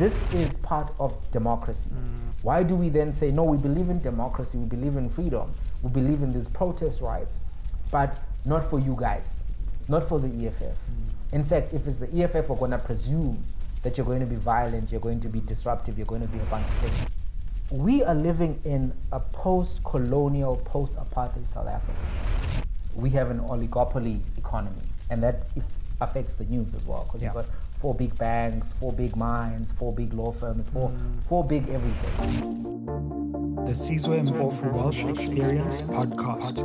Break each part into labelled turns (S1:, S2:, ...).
S1: this is part of democracy. Mm. Why do we then say, no, we believe in democracy, we believe in freedom, we believe in these protest rights, but not for you guys, not for the EFF? Mm. In fact, if it's the EFF, we're going to presume that you're going to be violent, you're going to be disruptive, you're going to be a bunch of things. We are living in a post colonial, post apartheid South Africa. We have an oligopoly economy, and that affects the news as well because
S2: Yeah.
S1: you've got four big banks, four big mines, four big law firms, four, mm. four big everything.
S2: The Sizwe Mpofu Walsh Experience Podcast.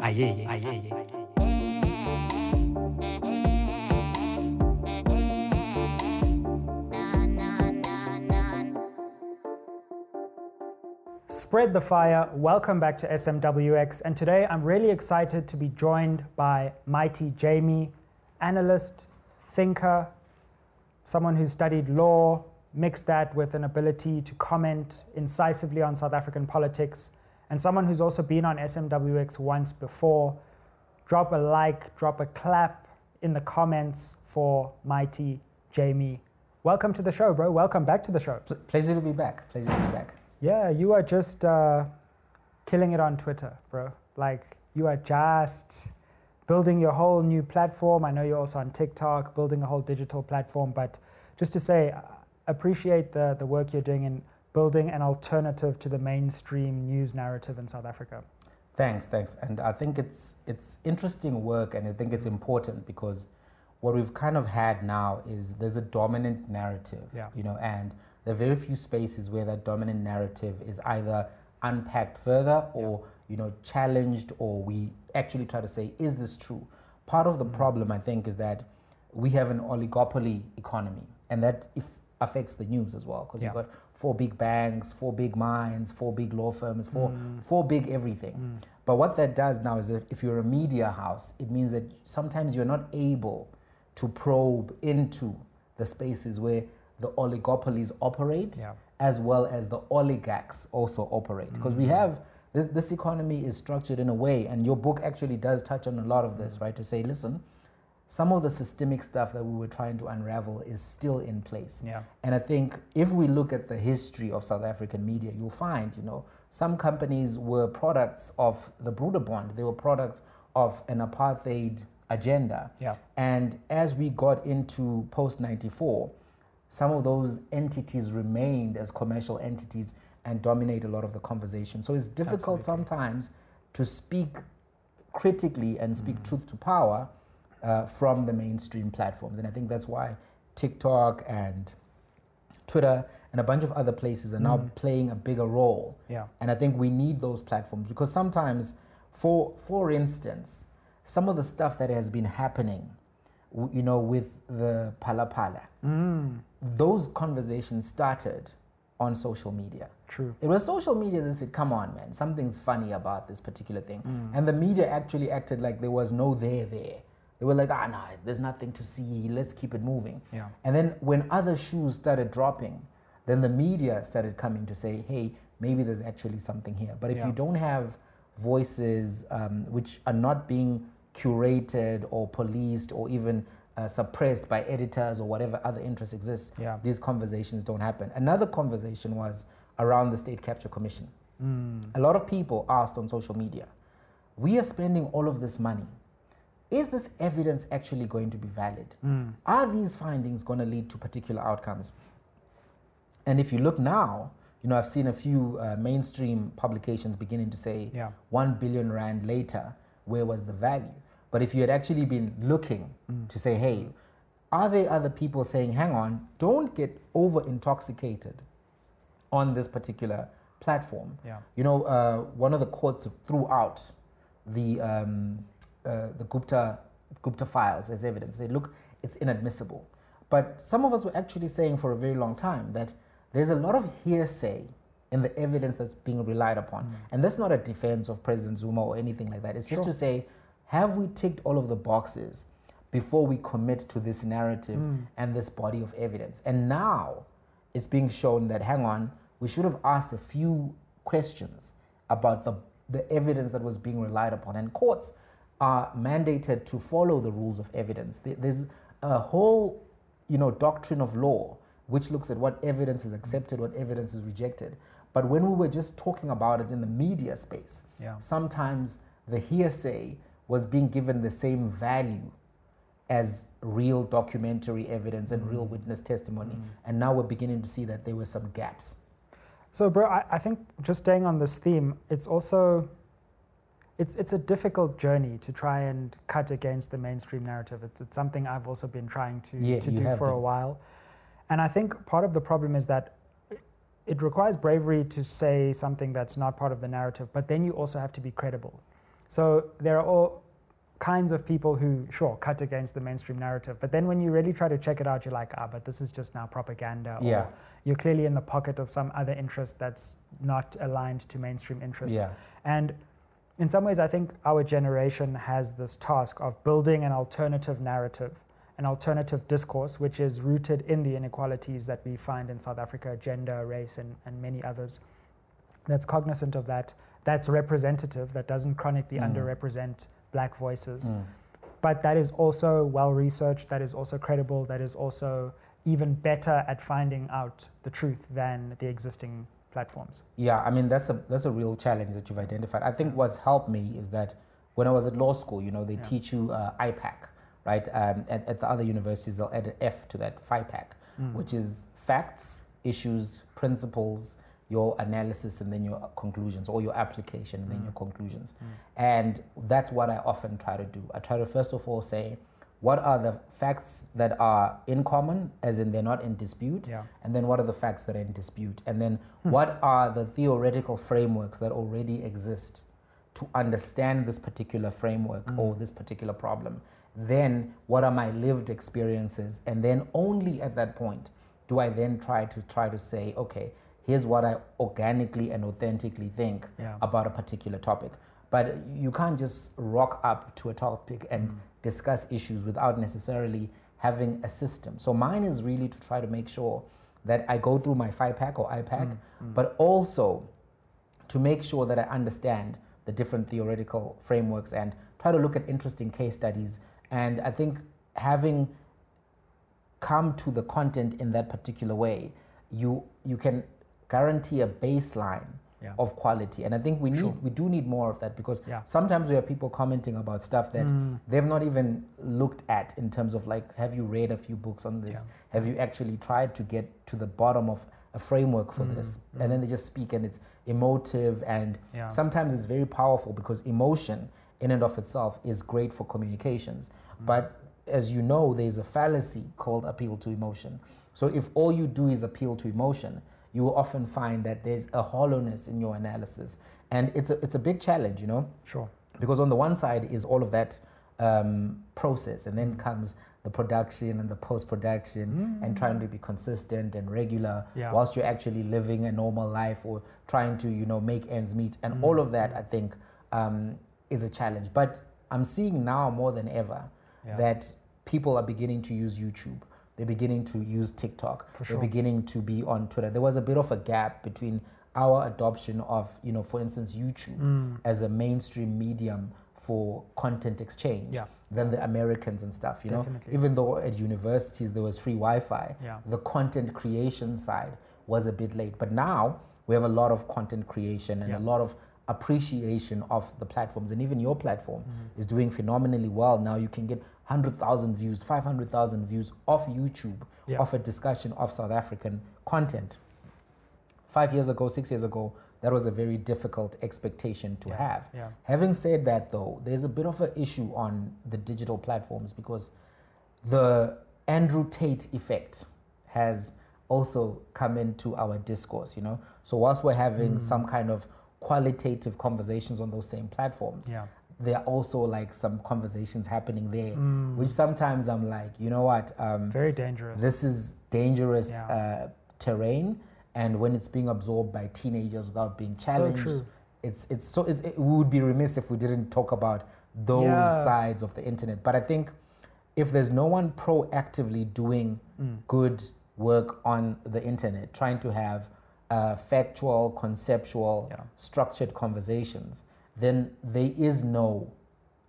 S2: Ah, aye, aye, aye, aye. Spread the fire. Welcome back to SMWX. And today I'm really excited to be joined by Mighti Jamie, analyst, thinker, someone who's studied law, mixed that with an ability to comment incisively on South African politics, and someone who's also been on SMWX once before. Drop a like, drop a clap in the comments for Mighti Jamie. Welcome to the show, bro. Welcome back to the show.
S1: Pl- Pleasure to be back. Pleasure to be back.
S2: Yeah, you are just uh, killing it on Twitter, bro. Like, you are just building your whole new platform. I know you're also on TikTok, building a whole digital platform. But just to say, uh, appreciate the, the work you're doing in building an alternative to the mainstream news narrative in South Africa.
S1: Thanks, thanks. And I think it's it's interesting work, and I think it's important because what we've kind of had now is there's a dominant narrative,
S2: Yeah.
S1: you know, and there are very few spaces where that dominant narrative is either unpacked further or you know challenged, or we actually try to say, is this true? Part of the mm. problem, I think, is that we have an oligopoly economy, and that if affects the news as well because
S2: Yeah.
S1: you've got four big banks, four big mines, four big law firms, four mm. four big everything. Mm. But what that does now is if you're a media house, it means that sometimes you're not able to probe into the spaces where the oligopolies operate
S2: Yeah.
S1: as well as the oligarchs also operate. Because we have this, this economy is structured in a way, and your book actually does touch on a lot of this, right? To say, listen, some of the systemic stuff that we were trying to unravel is still in place.
S2: Yeah.
S1: And I think if we look at the history of South African media, you'll find, you know, some companies were products of the Broederbond. They were products of an apartheid agenda.
S2: Yeah.
S1: And as we got into post 94, some of those entities remained as commercial entities and dominate a lot of the conversation. So it's difficult sometimes to speak critically and speak mm. truth to power uh, from the mainstream platforms. And I think that's why TikTok and Twitter and a bunch of other places are now mm. playing a bigger role.
S2: Yeah.
S1: And I think we need those platforms because sometimes, for for instance, some of the stuff that has been happening, you know, with the Phala Phala, mm. those conversations started on social media.
S2: True.
S1: It was social media that said, come on, man, something's funny about this particular thing. And the media actually acted like there was no there there. They were like, ah, no, there's nothing to see. Let's keep it moving.
S2: Yeah.
S1: And then when other shoes started dropping, then the media started coming to say, hey, maybe there's actually something here. But if
S2: Yeah.
S1: you don't have voices um, which are not being curated or policed or even uh, suppressed by editors or whatever other interests exist,
S2: Yeah.
S1: these conversations don't happen. Another conversation was around the State Capture Commission. A lot of people asked on social media, we are spending all of this money. Is this evidence actually going to be valid? Are these findings going to lead to particular outcomes? And if you look now, you know, I've seen a few uh, mainstream publications beginning to say,
S2: Yeah.
S1: 1 billion rand later, where was the value? But if you had actually been looking to say, hey, are there other people saying, hang on, don't get over intoxicated on this particular platform?
S2: Yeah.
S1: You know, uh, one of the courts threw out the, um, uh, the Gupta, Gupta files as evidence. They look, it's inadmissible. But some of us were actually saying for a very long time that there's a lot of hearsay in the evidence that's being relied upon. And that's not a defense of President Zuma or anything like that. It's just to say, have we ticked all of the boxes before we commit to this narrative hmm. and this body of evidence? And now it's being shown that, hang on, we should have asked a few questions about the, the evidence that was being relied upon. And courts are mandated to follow the rules of evidence. There's a whole you know, doctrine of law which looks at what evidence is accepted, what evidence is rejected. But when we were just talking about it in the media space,
S2: Yeah.
S1: sometimes the hearsay was being given the same value as real documentary evidence and real mm. witness testimony. Mm. And now we're beginning to see that there were some gaps.
S2: So, bro, I, I think just staying on this theme, it's also it's it's a difficult journey to try and cut against the mainstream narrative. It's, it's something I've also been trying to
S1: Yeah,
S2: to do for a while, and I think part of the problem is that it requires bravery to say something that's not part of the narrative, but then you also have to be credible. So there are all kinds of people who, sure, cut against the mainstream narrative, but then when you really try to check it out, you're like, ah, but this is just now propaganda. Or
S1: Yeah.
S2: you're clearly in the pocket of some other interest that's not aligned to mainstream interests.
S1: Yeah.
S2: And in some ways, I think our generation has this task of building an alternative narrative, an alternative discourse, which is rooted in the inequalities that we find in South Africa gender, race, and, and many others. That's cognizant of that, that's representative, that doesn't chronically
S1: Mm.
S2: underrepresent black voices
S1: Mm.
S2: but that is also well researched, that is also credible, that is also even better at finding out the truth than the existing platforms.
S1: Yeah, I mean that's a that's a real challenge that you've identified. I think what's helped me is that when I was at law school, you know, they
S2: Yeah.
S1: teach you uh, IPAC, right? Um, at, at the other universities, they'll add an F to that FIPAC,
S2: Mm.
S1: which is facts, issues, principles, your analysis, and then your conclusions, or your application, and then
S2: Mm.
S1: your conclusions.
S2: Mm.
S1: And that's what I often try to do. I try to first of all say, what are the facts that are in common, as in they're not in dispute?
S2: Yeah.
S1: And then what are the facts that are in dispute? And then
S2: Hmm.
S1: what are the theoretical frameworks that already exist to understand this particular framework
S2: Mm.
S1: or this particular problem? Then what are my lived experiences? And then only at that point do I then try to try to say, okay, here's what I organically and authentically think
S2: Yeah.
S1: about a particular topic. But you can't just rock up to a topic and
S2: Mm.
S1: discuss issues without necessarily having a system. So mine is really to try to make sure that I go through my FIPAC or IPAC,
S2: Mm, mm.
S1: but also to make sure that I understand the different theoretical frameworks and try to look at interesting case studies. And I think having come to the content in that particular way, you you can guarantee a baseline
S2: Yeah.
S1: of quality. And I think we need
S2: Sure.
S1: we do need more of that because
S2: Yeah.
S1: sometimes we have people commenting about stuff that
S2: Mm.
S1: they've not even looked at in terms of like have you read a few books on this
S2: Yeah.
S1: have you actually tried to get to the bottom of a framework for
S2: Mm,
S1: this
S2: mm.
S1: and then they just speak and it's emotive and sometimes it's very powerful because emotion in and of itself is great for communications
S2: Mm.
S1: but as you know there's a fallacy called appeal to emotion so if all you do is appeal to emotion you will often find that there's a hollowness in your analysis and it's a, it's a big challenge you know
S2: Sure.
S1: because on the one side is all of that um, process and then comes the production and the post-production and trying to be consistent and regular
S2: Yeah.
S1: whilst you're actually living a normal life or trying to you know make ends meet and
S2: Mm.
S1: all of that i think um, is a challenge but i'm seeing now more than ever
S2: Yeah.
S1: that people are beginning to use youtube they're beginning to use tiktok
S2: For
S1: they're beginning to be on twitter there was a bit of a gap between our adoption of you know for instance youtube
S2: Mm.
S1: as a mainstream medium for content exchange
S2: Yeah.
S1: than the Americans and stuff, you know. Even though at universities there was free Wi-Fi,
S2: Yeah.
S1: the content creation side was a bit late. But now we have a lot of content creation and
S2: Yeah.
S1: a lot of appreciation of the platforms. And even your platform
S2: Mhm.
S1: is doing phenomenally well. Now you can get 100,000 views, 500,000 views off YouTube
S2: Yeah.
S1: of a discussion of South African content. Five years ago, six years ago, that was a very difficult expectation to
S2: Yeah.
S1: have.
S2: Yeah.
S1: Having said that, though, there's a bit of an issue on the digital platforms because the Andrew Tate effect has also come into our discourse, you know. So, whilst we're having
S2: Mm.
S1: some kind of qualitative conversations on those same platforms,
S2: Yeah.
S1: there are also like some conversations happening there,
S2: Mm.
S1: which sometimes I'm like, you know what, um,
S2: Very dangerous.
S1: this is dangerous
S2: Yeah.
S1: uh, terrain, and when it's being absorbed by teenagers without being
S2: so
S1: challenged,
S2: true.
S1: it's it's so it's, it, we would be remiss if we didn't talk about those
S2: Yeah.
S1: sides of the internet. But I think if there's no one proactively doing
S2: Mm.
S1: good work on the internet, trying to have uh, factual, conceptual,
S2: Yeah.
S1: structured conversations, then there is no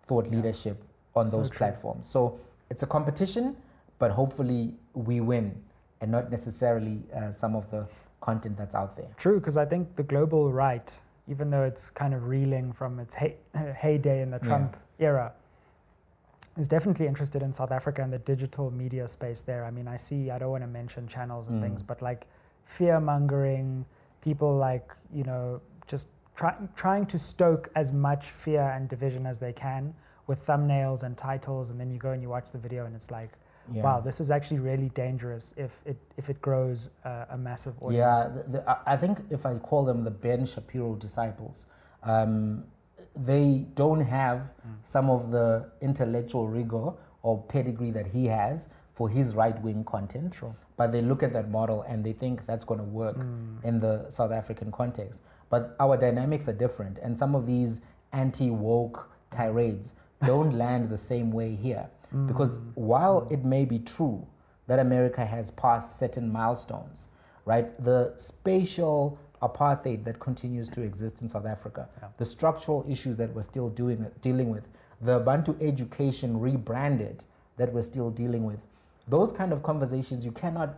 S1: thought
S2: Yeah.
S1: leadership on
S2: So
S1: those
S2: true.
S1: platforms. So it's a competition, but hopefully we win and not necessarily uh, some of the content that's out there.
S2: True, because I think the global right, even though it's kind of reeling from its hey, heyday in the Trump yeah. era, is definitely interested in South Africa and the digital media space there. I mean, I see, I don't want to mention channels and mm. things, but like fear mongering, people like, you know, just try, trying to stoke as much fear and division as they can with thumbnails and titles. And then you go and you watch the video and it's like, yeah. wow, this is actually really dangerous if it, if it grows uh, a massive audience.
S1: Yeah, the, the, I think if I call them the Ben Shapiro disciples, um, they don't have mm. some of the intellectual rigor or pedigree that he has for his right wing content. Sure. But they look at that model and they think that's going to work mm. in the South African context. But our dynamics are different, and some of these anti woke tirades don't land the same way here. Mm. Because while it may be true that America has passed certain milestones, right, the spatial apartheid that continues to exist in South Africa, yeah. the structural issues that we're still doing, dealing with, the Bantu education rebranded that we're still dealing with. Those kind of conversations you cannot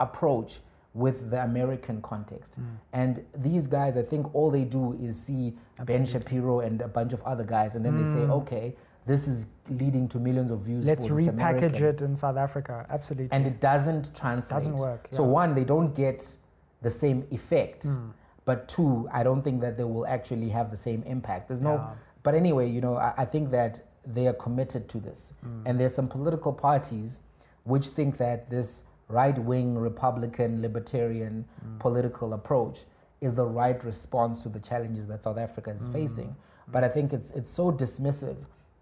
S1: approach with the American context. Mm. And these guys, I think all they do is see Absolutely. Ben Shapiro and a bunch of other guys, and then mm. they say, mm. okay, this is leading to millions of views.
S2: Let's repackage it in South Africa. Absolutely.
S1: And it doesn't translate. It
S2: doesn't work.
S1: Yeah. So, one, they don't get the same effect. Mm. But two, I don't think that they will actually have the same impact. There's no. Yeah. But anyway, you know, I, I, think that they are committed to this, mm. and there's some political parties which think that this right-wing Republican libertarian mm. political approach is the right response to the challenges that South Africa is mm. facing. But I think it's it's so dismissive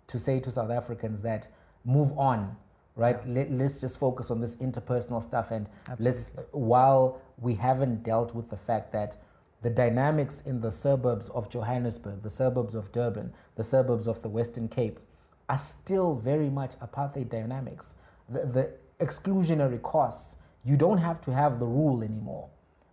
S1: to say to South Africans that move on right? Yeah. Let, us just focus on this interpersonal stuff and Absolutely. let's, while we haven't dealt with the fact that the dynamics in the suburbs of Johannesburg, the suburbs of Durban, the suburbs of the Western Cape are still very much apartheid dynamics. The, the exclusionary costs, you don't have to have the rule anymore,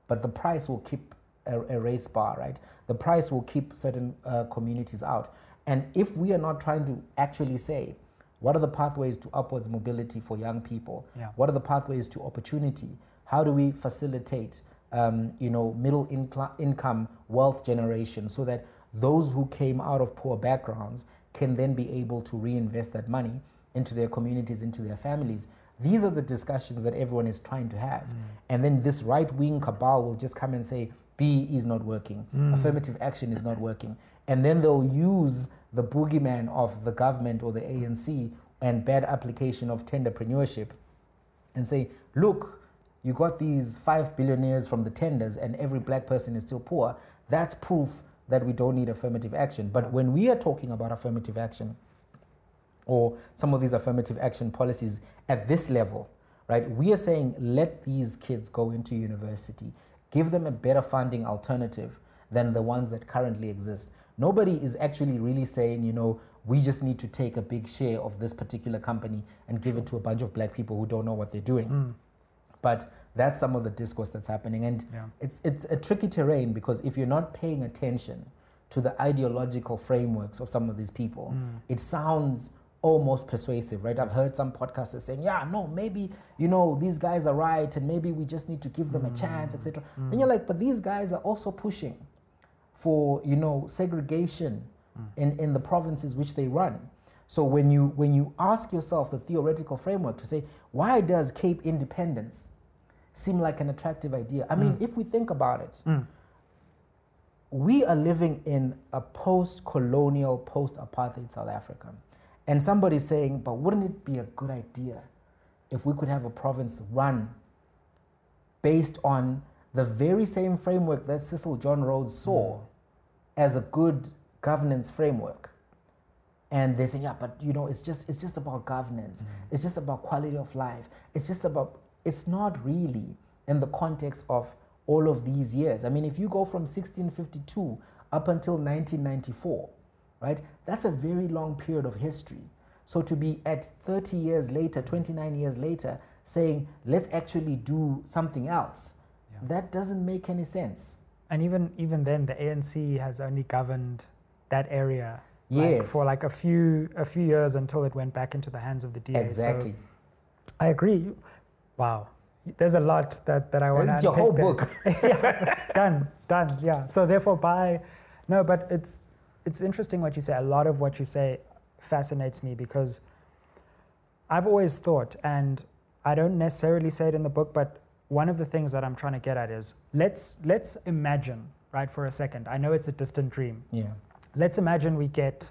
S1: but the price will keep a, a race bar, right? The price will keep certain uh, communities out. And if we are not trying to actually say, what are the pathways to upwards mobility for young people? Yeah. What are the pathways to opportunity? How do we facilitate, um, you know, middle incl- income wealth generation so that those who came out of poor backgrounds can then be able to reinvest that money into their communities, into their families? These are the discussions that everyone is trying to have. Mm. And then this right wing cabal will just come and say, B is not working, mm. affirmative action is not working. And then they'll use the boogeyman of the government or the ANC and bad application of tenderpreneurship and say, look, you got these five billionaires from the tenders and every black person is still poor. That's proof that we don't need affirmative action. But when we are talking about affirmative action or some of these affirmative action policies at this level, right, we are saying let these kids go into university, give them a better funding alternative than the ones that currently exist nobody is actually really saying, you know, we just need to take a big share of this particular company and give it to a bunch of black people who don't know what they're doing. Mm. But that's some of the discourse that's happening. And yeah. it's, it's a tricky terrain because if you're not paying attention to the ideological frameworks of some of these people, mm. it sounds almost persuasive, right? I've heard some podcasters saying, yeah, no, maybe, you know, these guys are right and maybe we just need to give them mm. a chance, etc. Mm. And you're like, but these guys are also pushing for you know segregation mm. in, in the provinces which they run. So when you when you ask yourself the theoretical framework to say why does Cape independence seem like an attractive idea? I mean, mm. if we think about it, mm. we are living in a post-colonial, post-apartheid South Africa, and somebody's saying, but wouldn't it be a good idea if we could have a province run based on the very same framework that Cecil John Rhodes saw mm. as a good governance framework. And they say, yeah, but you know, it's just it's just about governance. Mm. It's just about quality of life. It's just about it's not really in the context of all of these years. I mean, if you go from 1652 up until 1994, right? That's a very long period of history. So to be at 30 years later, 29 years later, saying, let's actually do something else, that doesn't make any sense.
S2: And even even then, the ANC has only governed that area
S1: yes.
S2: like, for like a few a few years until it went back into the hands of the DA.
S1: Exactly.
S2: So I agree. Wow. there's a lot that, that I want to
S1: It's your whole
S2: there.
S1: book.
S2: yeah, done, done. Yeah. So therefore, by No, but it's it's interesting what you say. A lot of what you say fascinates me because I've always thought, and I don't necessarily say it in the book, but one of the things that I'm trying to get at is let's let's imagine, right, for a second. I know it's a distant dream.
S1: Yeah.
S2: Let's imagine we get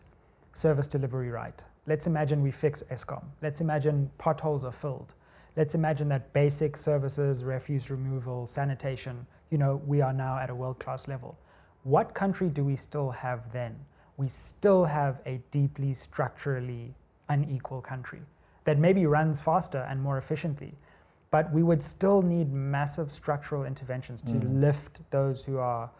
S2: service delivery right. Let's imagine we fix Eskom. Let's imagine potholes are filled. Let's imagine that basic services, refuse removal, sanitation, you know, we are now at a world class level. What country do we still have then? We still have a deeply structurally unequal country that maybe runs faster and more efficiently, but we would still need massive structural interventions to
S1: Mm.
S2: lift those who are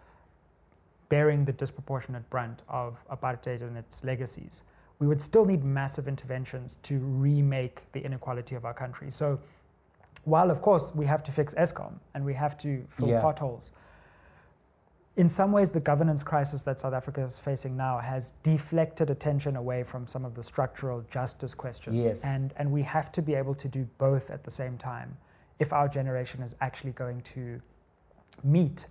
S2: bearing the disproportionate brunt of apartheid and its legacies. We would still need massive interventions to remake the inequality of our country. So, while of course we have to fix Eskom and we have to fill
S1: Yeah.
S2: potholes, in some ways the governance crisis that South Africa is facing now has deflected attention away from some of the structural justice questions.
S1: Yes.
S2: And, and we have to be able to do both at the same time if our generation is actually going to meet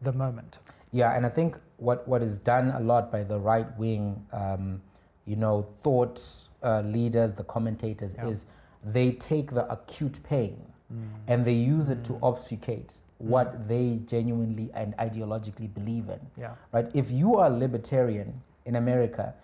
S2: the moment.
S1: Yeah, and I think what, what is done a lot by the right wing, um, you know, thought uh, leaders, the commentators,
S2: Yeah.
S1: is they take the acute pain and they use it to
S2: Mm.
S1: obfuscate what they genuinely and ideologically believe in.
S2: Yeah.
S1: Right? If you are libertarian in America,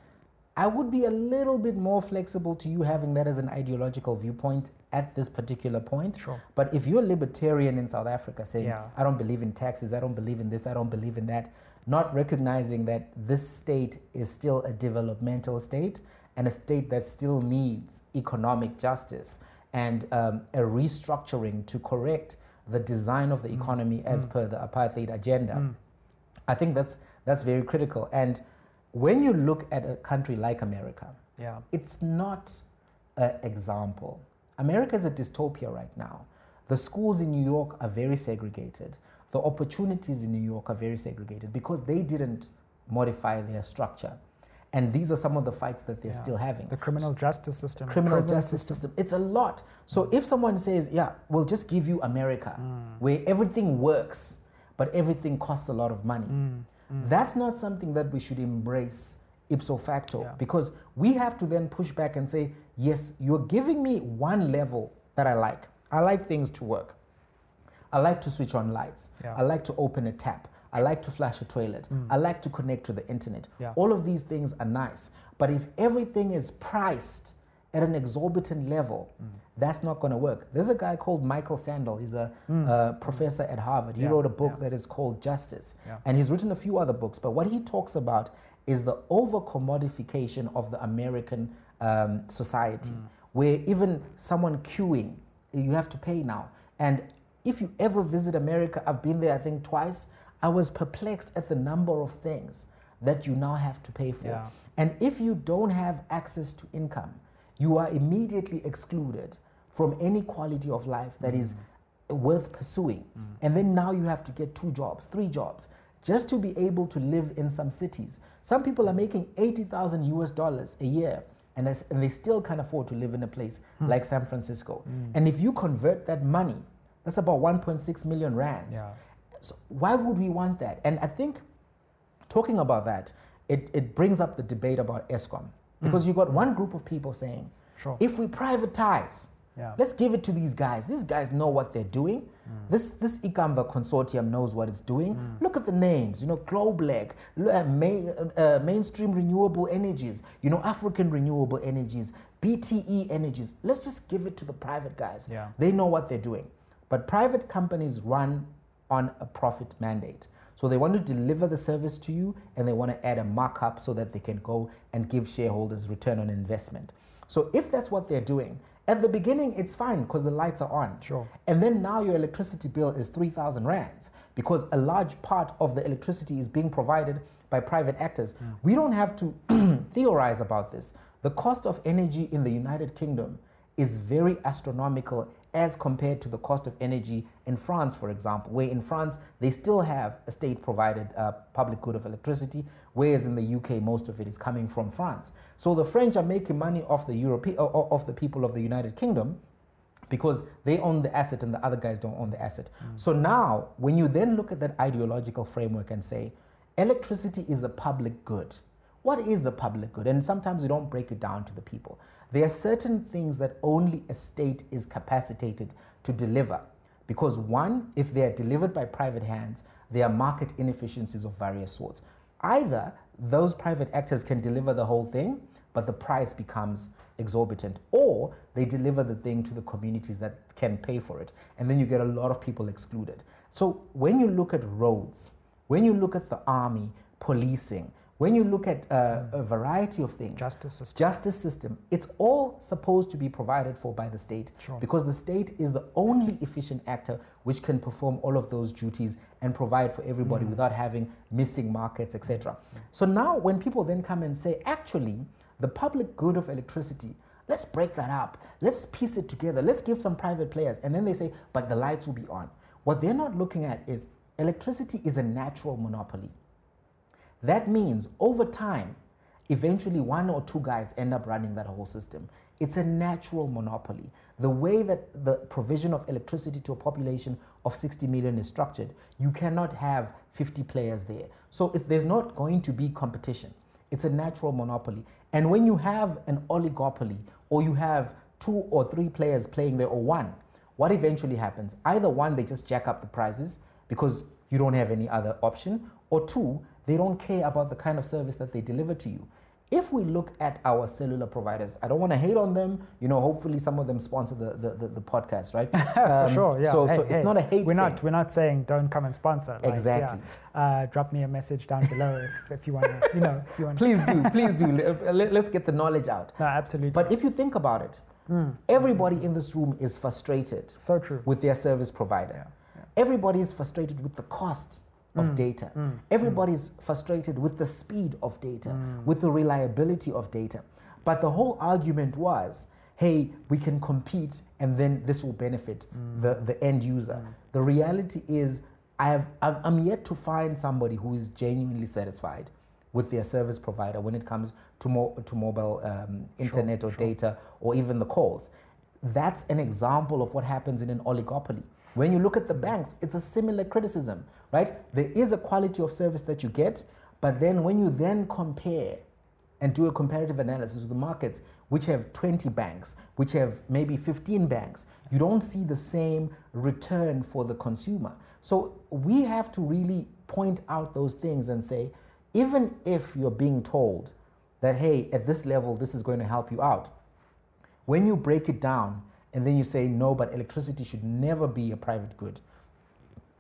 S1: I would be a little bit more flexible to you having that as an ideological viewpoint at this particular point.
S2: Sure.
S1: But if you're a libertarian in South Africa saying,
S2: Yeah.
S1: I don't believe in taxes, I don't believe in this, I don't believe in that, not recognizing that this state is still a developmental state and a state that still needs economic justice and um, a restructuring to correct the design of the economy as per the apartheid agenda.
S2: Mm.
S1: I think that's that's very critical. And when you look at a country like America,
S2: Yeah.
S1: it's not an example. America is a dystopia right now. The schools in New York are very segregated. The opportunities in New York are very segregated because they didn't modify their structure. And these are some of the fights that they're
S2: Yeah.
S1: still having.
S2: The criminal justice system.
S1: criminal justice system. It's a lot. So if someone says, "Yeah, we'll just give you America,
S2: Mm.
S1: where everything works, but everything costs a lot of money,"
S2: Mm, mm.
S1: that's not something that we should embrace ipso facto
S2: Yeah.
S1: because we have to then push back and say, "Yes, you're giving me one level that I like. I like things to work. I like to switch on lights.
S2: Yeah.
S1: I like to open a tap. I like to flash a toilet.
S2: Mm.
S1: I like to connect to the internet.
S2: Yeah.
S1: All of these things are nice. But if everything is priced at an exorbitant level,
S2: Mm.
S1: that's not going to work. There's a guy called Michael Sandel. He's a
S2: Mm.
S1: uh, professor at Harvard. He
S2: Yeah,
S1: wrote a book
S2: yeah.
S1: that is called Justice. And he's written a few other books. But what he talks about is the over commodification of the American um, society,
S2: Mm.
S1: where even someone queuing, you have to pay now. And if you ever visit America, I've been there, I think, twice. I was perplexed at the number of things that you now have to pay for.
S2: Yeah.
S1: And if you don't have access to income, you are immediately excluded from any quality of life that is worth pursuing. Mm. And then now you have to get two jobs, three jobs, just to be able to live in some cities. Some people are making 80,000 US dollars a year. And, and they still can't afford to live in a place hmm. like San Francisco. Hmm. And if you convert that money, that's about 1.6 million rands.
S2: Yeah.
S1: So why would we want that? And I think talking about that, it, it brings up the debate about Eskom. Because you got one group of people saying,
S2: Sure.
S1: if we privatize,
S2: Yeah.
S1: let's give it to these guys. These guys know what they're doing. This this ICAMVA consortium knows what it's doing. Look at the names, you know, Globeleq, lo- uh, main, uh, mainstream renewable energies, you know, African renewable energies, BTE energies. Let's just give it to the private guys.
S2: Yeah.
S1: They know what they're doing. But private companies run on a profit mandate. So they want to deliver the service to you and they want to add a markup so that they can go and give shareholders return on investment. So if that's what they're doing, at the beginning it's fine because the lights are on.
S2: Sure.
S1: And then now your electricity bill is 3,000 rands because a large part of the electricity is being provided by private actors. Hmm. We don't have to theorize about this. The cost of energy in the United Kingdom is very astronomical as compared to the cost of energy in France, for example, where in France they still have a state provided uh, public good of electricity, whereas in the UK most of it is coming from France. So the French are making money off the European, of the people of the United Kingdom because they own the asset and the other guys don't own the asset. So now, when you then look at that ideological framework and say, electricity is a public good, what is a public good? And sometimes you don't break it down to the people. There are certain things that only a state is capacitated to deliver. Because, one, if they are delivered by private hands, there are market inefficiencies of various sorts. Either those private actors can deliver the whole thing, but the price becomes exorbitant, or they deliver the thing to the communities that can pay for it, and then you get a lot of people excluded. So, when you look at roads, when you look at the army, policing, when you look at uh, a variety of things,
S2: Justice system.
S1: justice system, it's all supposed to be provided for by the state
S2: Sure.
S1: because the state is the only efficient actor which can perform all of those duties and provide for everybody without having missing markets, etc. So now, when people then come and say, actually, the public good of electricity, let's break that up, let's piece it together, let's give some private players, and then they say, but the lights will be on. What they're not looking at is electricity is a natural monopoly. That means over time, eventually one or two guys end up running that whole system. It's a natural monopoly. The way that the provision of electricity to a population of 60 million is structured, you cannot have 50 players there. So there's not going to be competition. It's a natural monopoly. And when you have an oligopoly or you have two or three players playing there or one, what eventually happens? Either one, they just jack up the prices because you don't have any other option, or two, they don't care about the kind of service that they deliver to you. If we look at our cellular providers, I don't want to hate on them. You know, hopefully some of them sponsor the, the, the, the podcast, right?
S2: For
S1: Um,
S2: sure, yeah.
S1: So,
S2: Hey,
S1: so it's
S2: hey,
S1: not a hate
S2: We're
S1: thing.
S2: not, we're not saying don't come and sponsor. like, yeah.
S1: Exactly.
S2: Uh, drop me a message down below if, if you want to, you know, if you want
S1: Please do, please do. Let- Let's get the knowledge out.
S2: No, absolutely.
S1: But if you think about it, everybody in this room is frustrated
S2: so true.
S1: with their service provider. Everybody is frustrated with the cost of mm. data. Mm. Mm. Everybody's frustrated with the speed of data, with the reliability of data. But the whole argument was hey, we can compete and then this will benefit the, the end user. The reality is, I have, I've, I'm yet to find somebody who is genuinely satisfied with their service provider when it comes to, mo- to mobile um, internet or data or even the calls. That's an example of what happens in an oligopoly. When you look at the banks, it's a similar criticism, right? There is a quality of service that you get, but then when you then compare and do a comparative analysis of the markets, which have 20 banks, which have maybe 15 banks, you don't see the same return for the consumer. So we have to really point out those things and say, even if you're being told that, hey, at this level, this is going to help you out, when you break it down and then you say, no, but electricity should never be a private good,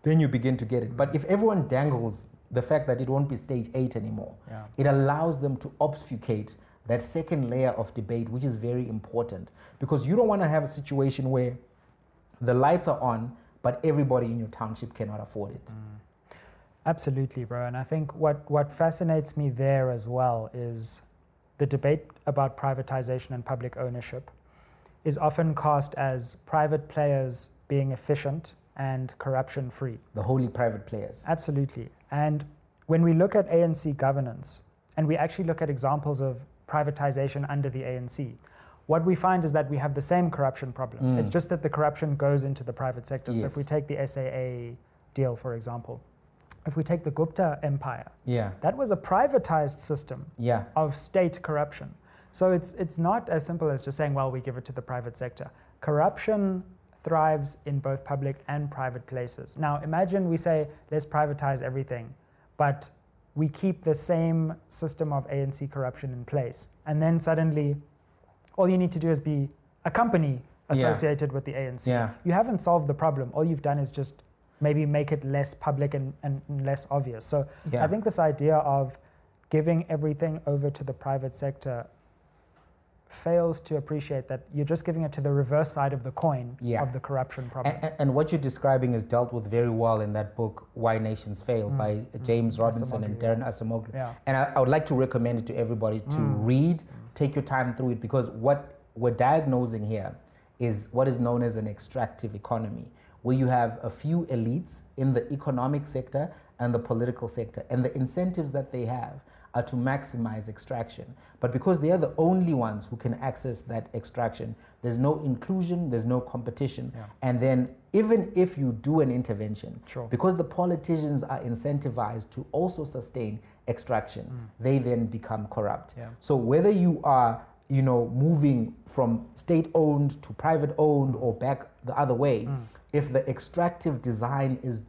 S1: then you begin to get it. But mm. if everyone dangles the fact that it won't be stage eight anymore,
S2: Yeah.
S1: it allows them to obfuscate that second layer of debate, which is very important. Because you don't want to have a situation where the lights are on, but everybody in your township cannot afford it. Mm.
S2: Absolutely, bro. And I think what, what fascinates me there as well is the debate about privatization and public ownership is often cast as private players being efficient and corruption free.
S1: The holy private players.
S2: Absolutely. And when we look at ANC governance and we actually look at examples of privatization under the ANC, what we find is that we have the same corruption problem.
S1: Mm.
S2: It's just that the corruption goes into the private sector. So if we take the SAA deal, for example, if we take the Gupta empire,
S1: Yeah,
S2: that was a privatized system
S1: yeah,
S2: of state corruption. So it's, it's not as simple as just saying, well, we give it to the private sector. Corruption thrives in both public and private places. Now, imagine we say, let's privatize everything, but we keep the same system of ANC corruption in place. And then suddenly, all you need to do is be a company
S1: Yeah.
S2: associated with the ANC.
S1: yeah.
S2: You haven't solved the problem. All you've done is just maybe make it less public and, and less obvious. So
S1: Yeah.
S2: I think this idea of giving everything over to the private sector fails to appreciate that you're just giving it to the reverse side of the coin
S1: Yeah.
S2: of the corruption problem.
S1: And, and what you're describing is dealt with very well in that book, Why Nations Fail,
S2: Mm.
S1: by James Robinson and
S2: Acemoglu, yeah.
S1: Daron Acemoglu.
S2: yeah.
S1: And I, I would like to recommend it to everybody to
S2: Mm.
S1: read, take your time through it, because what we're diagnosing here is what is known as an extractive economy, where you have a few elites in the economic sector and the political sector, and the incentives that they have are to maximize extraction. But because they are the only ones who can access that extraction, there's no inclusion, there's no competition.
S2: Yeah.
S1: And then, even if you do an intervention,
S2: Sure.
S1: because the politicians are incentivized to also sustain extraction, mm. they then become corrupt.
S2: Yeah.
S1: So whether you are, you know, moving from state-owned to private-owned or back the other way, mm. if the extractive design is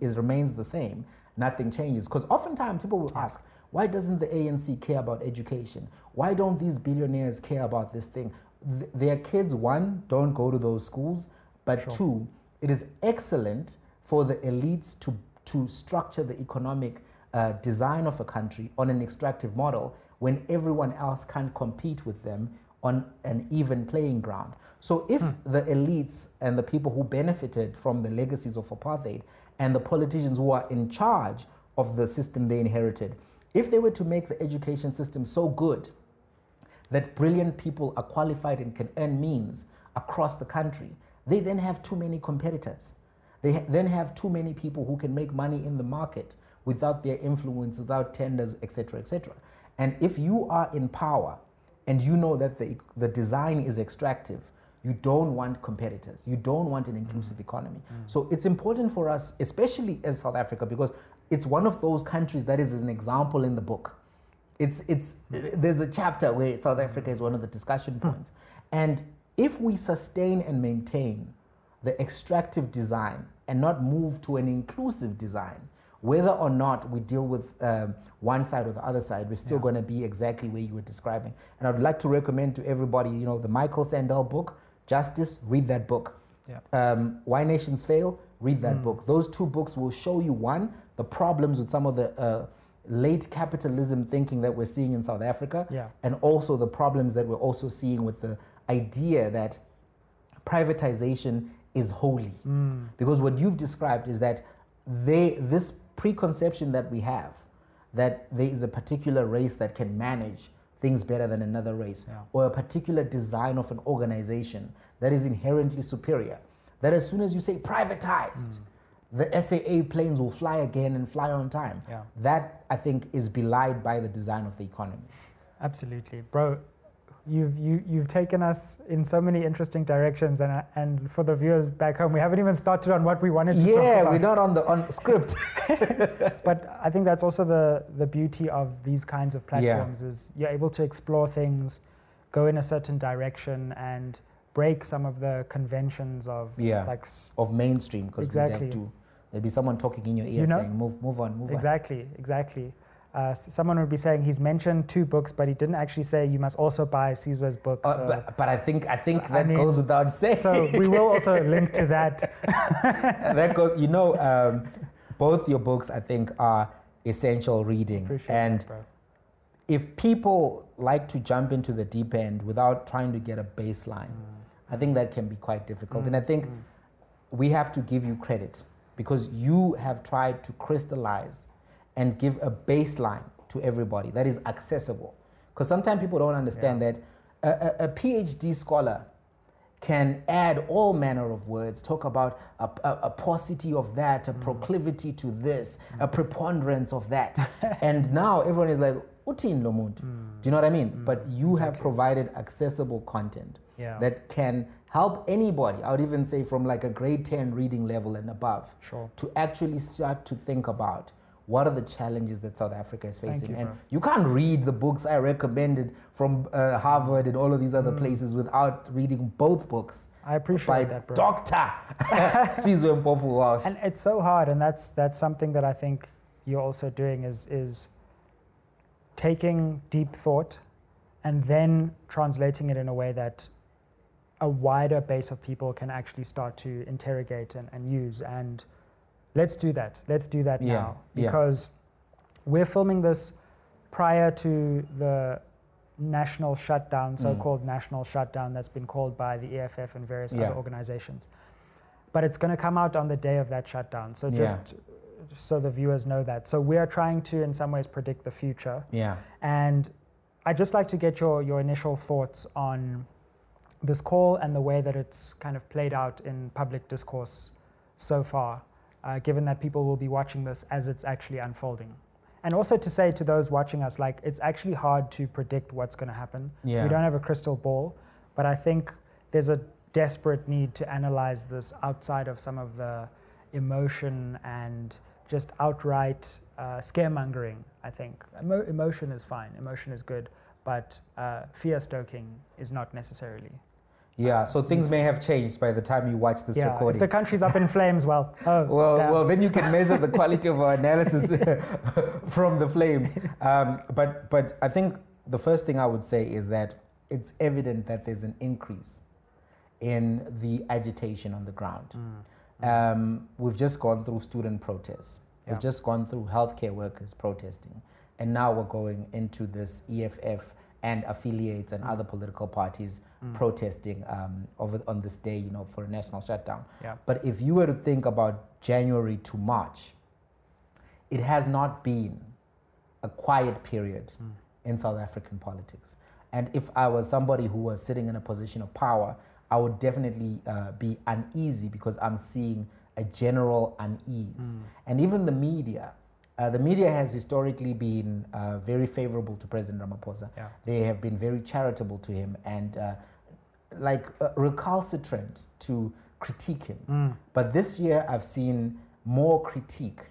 S1: is remains the same, nothing changes. Because oftentimes people will ask, why doesn't the ANC care about education? Why don't these billionaires care about this thing? Th- their kids, one, don't go to those schools, but
S2: Sure.
S1: two, it is excellent for the elites to, to structure the economic uh, design of a country on an extractive model when everyone else can't compete with them on an even playing ground. So, if the elites and the people who benefited from the legacies of apartheid and the politicians who are in charge of the system they inherited, if they were to make the education system so good that brilliant people are qualified and can earn means across the country, they then have too many competitors. They ha- then have too many people who can make money in the market without their influence, without tenders, etc., etc. And if you are in power and you know that the, the design is extractive, you don't want competitors. You don't want an inclusive economy. Mm. So it's important for us, especially as South Africa, because it's one of those countries that is an example in the book. It's, it's, there's a chapter where South Africa is one of the discussion points. And if we sustain and maintain the extractive design and not move to an inclusive design, whether or not we deal with um, one side or the other side, we're still
S2: Yeah.
S1: going to be exactly where you were describing. And I'd like to recommend to everybody, you know, the Michael Sandel book, Justice, read that book.
S2: Yeah.
S1: Um, Why Nations Fail, read that
S2: Mm.
S1: book. Those two books will show you one, the problems with some of the uh, late capitalism thinking that we're seeing in South Africa,
S2: Yeah.
S1: and also the problems that we're also seeing with the idea that privatization is holy.
S2: Mm.
S1: Because what you've described is that they, this preconception that we have that there is a particular race that can manage things better than another race,
S2: Yeah.
S1: or a particular design of an organization that is inherently superior, that as soon as you say privatized, the SAA planes will fly again and fly on time.
S2: Yeah.
S1: That, I think, is belied by the design of the economy.
S2: Absolutely, bro. You've you, you've taken us in so many interesting directions, and and for the viewers back home, we haven't even started on what we wanted to talk
S1: Yeah, we're not on the on script.
S2: But I think that's also the the beauty of these kinds of platforms is you're able to explore things, go in a certain direction, and break some of the conventions of
S1: Yeah.
S2: like
S1: of mainstream because
S2: Exactly.
S1: we have to there'd be someone talking in your ear
S2: You know?
S1: saying move move on move on.
S2: exactly exactly. Uh, someone would be saying he's mentioned two books, but he didn't actually say you must also buy Sizwe's book.
S1: Uh,
S2: so-
S1: but, but I think I think
S2: I
S1: that
S2: mean,
S1: goes without saying.
S2: so we will also link to that.
S1: that goes. You know, um, both your books I think are essential reading,
S2: Appreciate
S1: and
S2: that,
S1: if people like to jump into the deep end without trying to get a baseline, I think that can be quite difficult. And I think
S2: Mm.
S1: we have to give you credit because you have tried to crystallize and give a baseline to everybody that is accessible. Because sometimes people don't understand that a, a, a PhD scholar can add all manner of words, talk about a, a, paucity of that, a mm. proclivity to this, mm. a preponderance of that. and now everyone is like, Utin Lomund. Mm. Do you know what I mean? but you have provided accessible content
S2: Yeah.
S1: that can help anybody, I would even say from like a grade 10 reading level and above,
S2: Sure.
S1: to actually start to think about what are the challenges that South Africa is facing.
S2: you,
S1: and
S2: bro.
S1: you can't read the books I recommended from uh, Harvard and all of these other
S2: Mm.
S1: places without reading both books
S2: I appreciate
S1: by
S2: that, bro.
S1: Dr. Sizwe Mpofu Walsh.
S2: And it's so hard, and that's that's something that I think you're also doing is is taking deep thought and then translating it in a way that a wider base of people can actually start to interrogate and, and use. And let's do that. Let's do that
S1: Yeah,
S2: now
S1: yeah.
S2: because we're filming this prior to the national shutdown,
S1: Mm.
S2: so-called national shutdown that's been called by the EFF and various
S1: Yeah.
S2: other organizations. But it's going to come out on the day of that shutdown. So
S1: Yeah.
S2: just so the viewers know that. So we are trying to, in some ways, predict the future.
S1: yeah.
S2: And I'd just like to get your, your initial thoughts on this call and the way that it's kind of played out in public discourse so far, uh, given that people will be watching this as it's actually unfolding. And also to say to those watching us, like it's actually hard to predict what's going to happen.
S1: Yeah.
S2: We don't have a crystal ball, but I think there's a desperate need to analyze this outside of some of the emotion and just outright uh, scaremongering. I think Emo- emotion is fine, emotion is good, but uh, fear stoking is not necessarily.
S1: Yeah, so things may have changed by the time you watch this
S2: yeah,
S1: recording.
S2: if the country's up in flames, well, oh,
S1: Well,
S2: damn.
S1: well, then you can measure the quality of our analysis from the flames. Um, but, but I think the first thing I would say is that it's evident that there's an increase in the agitation on the ground.
S2: Mm.
S1: Um, we've just gone through student protests.
S2: Yeah.
S1: We've just gone through healthcare workers protesting. And now we're going into this EFF and affiliates and other political parties
S2: Mm.
S1: protesting um, over on this day, you know, for a national shutdown.
S2: Yeah.
S1: But if you were to think about January to March, it has not been a quiet period
S2: Mm.
S1: in South African politics. And if I was somebody who was sitting in a position of power, I would definitely uh, be uneasy because I'm seeing a general unease.
S2: Mm.
S1: And even the media, uh, the media has historically been uh, very favorable to President Ramaphosa.
S2: Yeah.
S1: They have been very charitable to him and uh, like uh, recalcitrant to critique him.
S2: Mm.
S1: But this year, I've seen more critique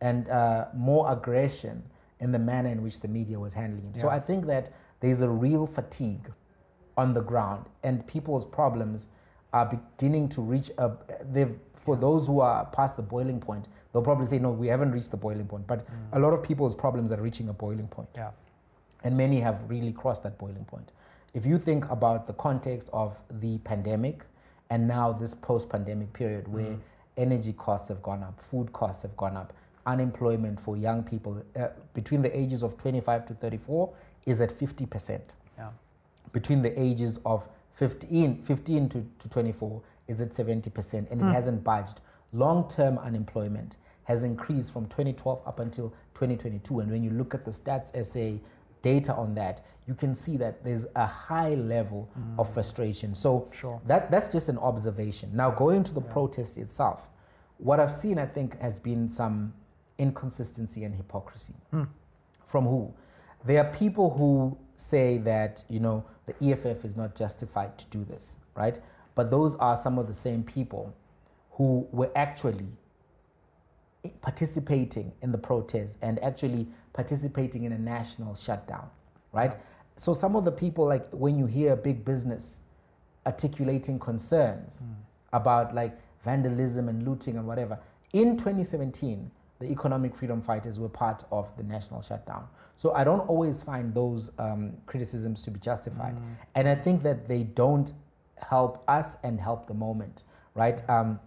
S1: and uh, more aggression in the manner in which the media was handling it. So I think that there's a real fatigue on the ground, and people's problems are beginning to reach a. They've for those who are past the boiling point, they'll probably say, "No, we haven't reached the boiling point." But a lot of people's problems are reaching a boiling point
S2: Yeah.
S1: and many have really crossed that boiling point. If you think about the context of the pandemic and now this post pandemic period where energy costs have gone up, food costs have gone up, unemployment for young people uh, between the ages of 25 to 34 is at 50%.
S2: Yeah.
S1: Between the ages of 15, 15 to, to 24 is at 70%, and it hmm. hasn't budged. Long term unemployment has increased from 2012 up until 2022. And when you look at the Stats SA data on that, you can see that there's a high level hmm. of frustration. So
S2: Sure.
S1: that, that's just an observation. Now, going to the protest itself, what I've seen, I think, has been some inconsistency and hypocrisy. Hmm. From who? There are people who say that, you know, the EFF is not justified to do this, right? But those are some of the same people who were actually participating in the protest and actually participating in a national shutdown, right? So some of the people, like when you hear big business articulating concerns hmm. about like vandalism and looting and whatever, in 2017, the economic freedom fighters were part of the national shutdown. So I don't always find those um, criticisms to be justified. And I think that they don't help us and help the moment, right? Um,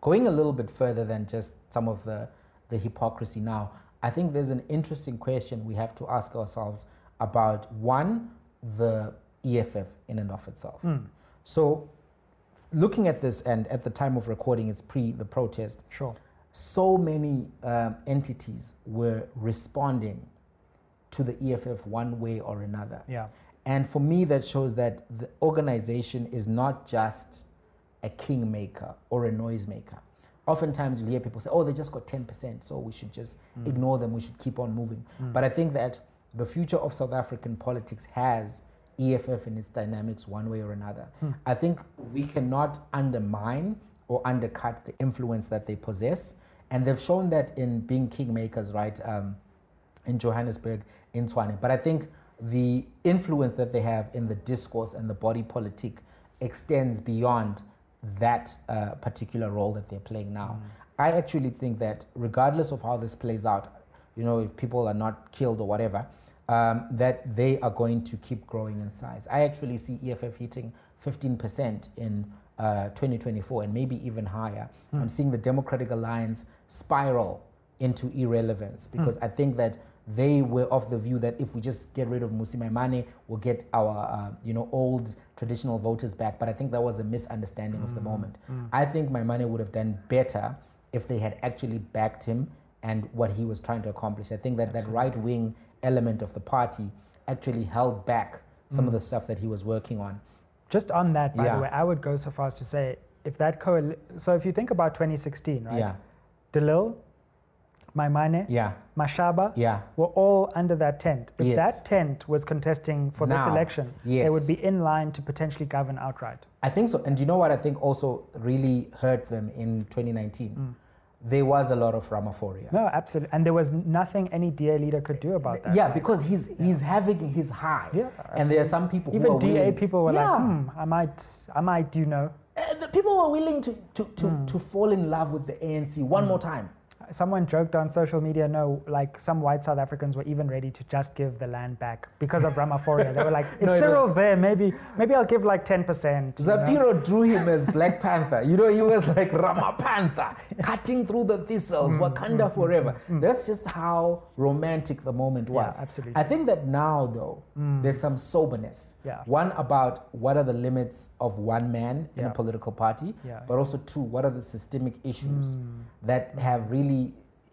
S1: going a little bit further than just some of the, the hypocrisy now, I think there's an interesting question we have to ask ourselves about one, the EFF in and of itself. So, looking at this, and at the time of recording, it's pre the protest,
S2: Sure.
S1: So many um, entities were responding to the EFF one way or another.
S2: Yeah.
S1: And for me, that shows that the organization is not just a kingmaker or a noisemaker. Oftentimes, you hear people say, oh, they just got 10%, so we should just mm. ignore them, we should keep on moving. Mm. But I think that the future of South African politics has EFF in its dynamics one way or another. Hmm. I think we cannot undermine or undercut the influence that they possess. And they've shown that in being kingmakers, right? Um, in Johannesburg, in Tshwane. But I think the influence that they have in the discourse and the body politic extends beyond that uh, particular role that they're playing now. I actually think that regardless of how this plays out, you know, if people are not killed or whatever, um, that they are going to keep growing in size. I actually see EFF hitting 15% in uh, 2024 and maybe even higher. I'm seeing the Democratic Alliance spiral into irrelevance hmm. because I think that they were of the view that if we just get rid of Musi Maimane, we'll get our uh, you know old traditional voters back. But I think that was a misunderstanding of the hmm. moment. Hmm. I think Maimane would have done better if they had actually backed him and what he was trying to accomplish. I think that that right wing element of the party actually held back some of the stuff that he was working on.
S2: Just on that, by
S1: Yeah.
S2: the way, I would go so far as to say if that coal. So if you think about 2016, right?
S1: Yeah.
S2: DeLille, Maimane,
S1: Yeah,
S2: Mashaba,
S1: yeah.
S2: were all under that tent. If
S1: Yes.
S2: that tent was contesting for this election,
S1: yes.
S2: they would be in line to potentially govern outright.
S1: I think so. And you know what I think also really hurt them in 2019? There was a lot of Ramaphoria.
S2: No, absolutely. And there was nothing any DA leader could do about that.
S1: yeah,
S2: right?
S1: because he's he's having his high.
S2: Yeah,
S1: and there are some people who
S2: even DA
S1: willing,
S2: people were
S1: yeah.
S2: like, hmm, I might, I might, you know.
S1: Uh, the people were willing to to, to,
S2: Hmm.
S1: to fall in love with the ANC one more time.
S2: Someone joked on social media, no, like some white South Africans were even ready to just give the land back because of Ramaphoria. they were like, if
S1: No,
S2: Cyril's there, maybe, maybe I'll give like 10%. you know?
S1: Zapiro drew him as Black Panther. You know, he was like Ramapantha, cutting through the thistles,
S2: Hmm,
S1: Wakanda mm, mm, forever. Mm, That's just how romantic the moment
S2: Yeah,
S1: was.
S2: absolutely.
S1: I think that now, though, there's some soberness.
S2: Yeah.
S1: One about what are the limits of one man in
S2: Yeah.
S1: a political party,
S2: Yeah.
S1: but also two, what are the systemic issues that have really.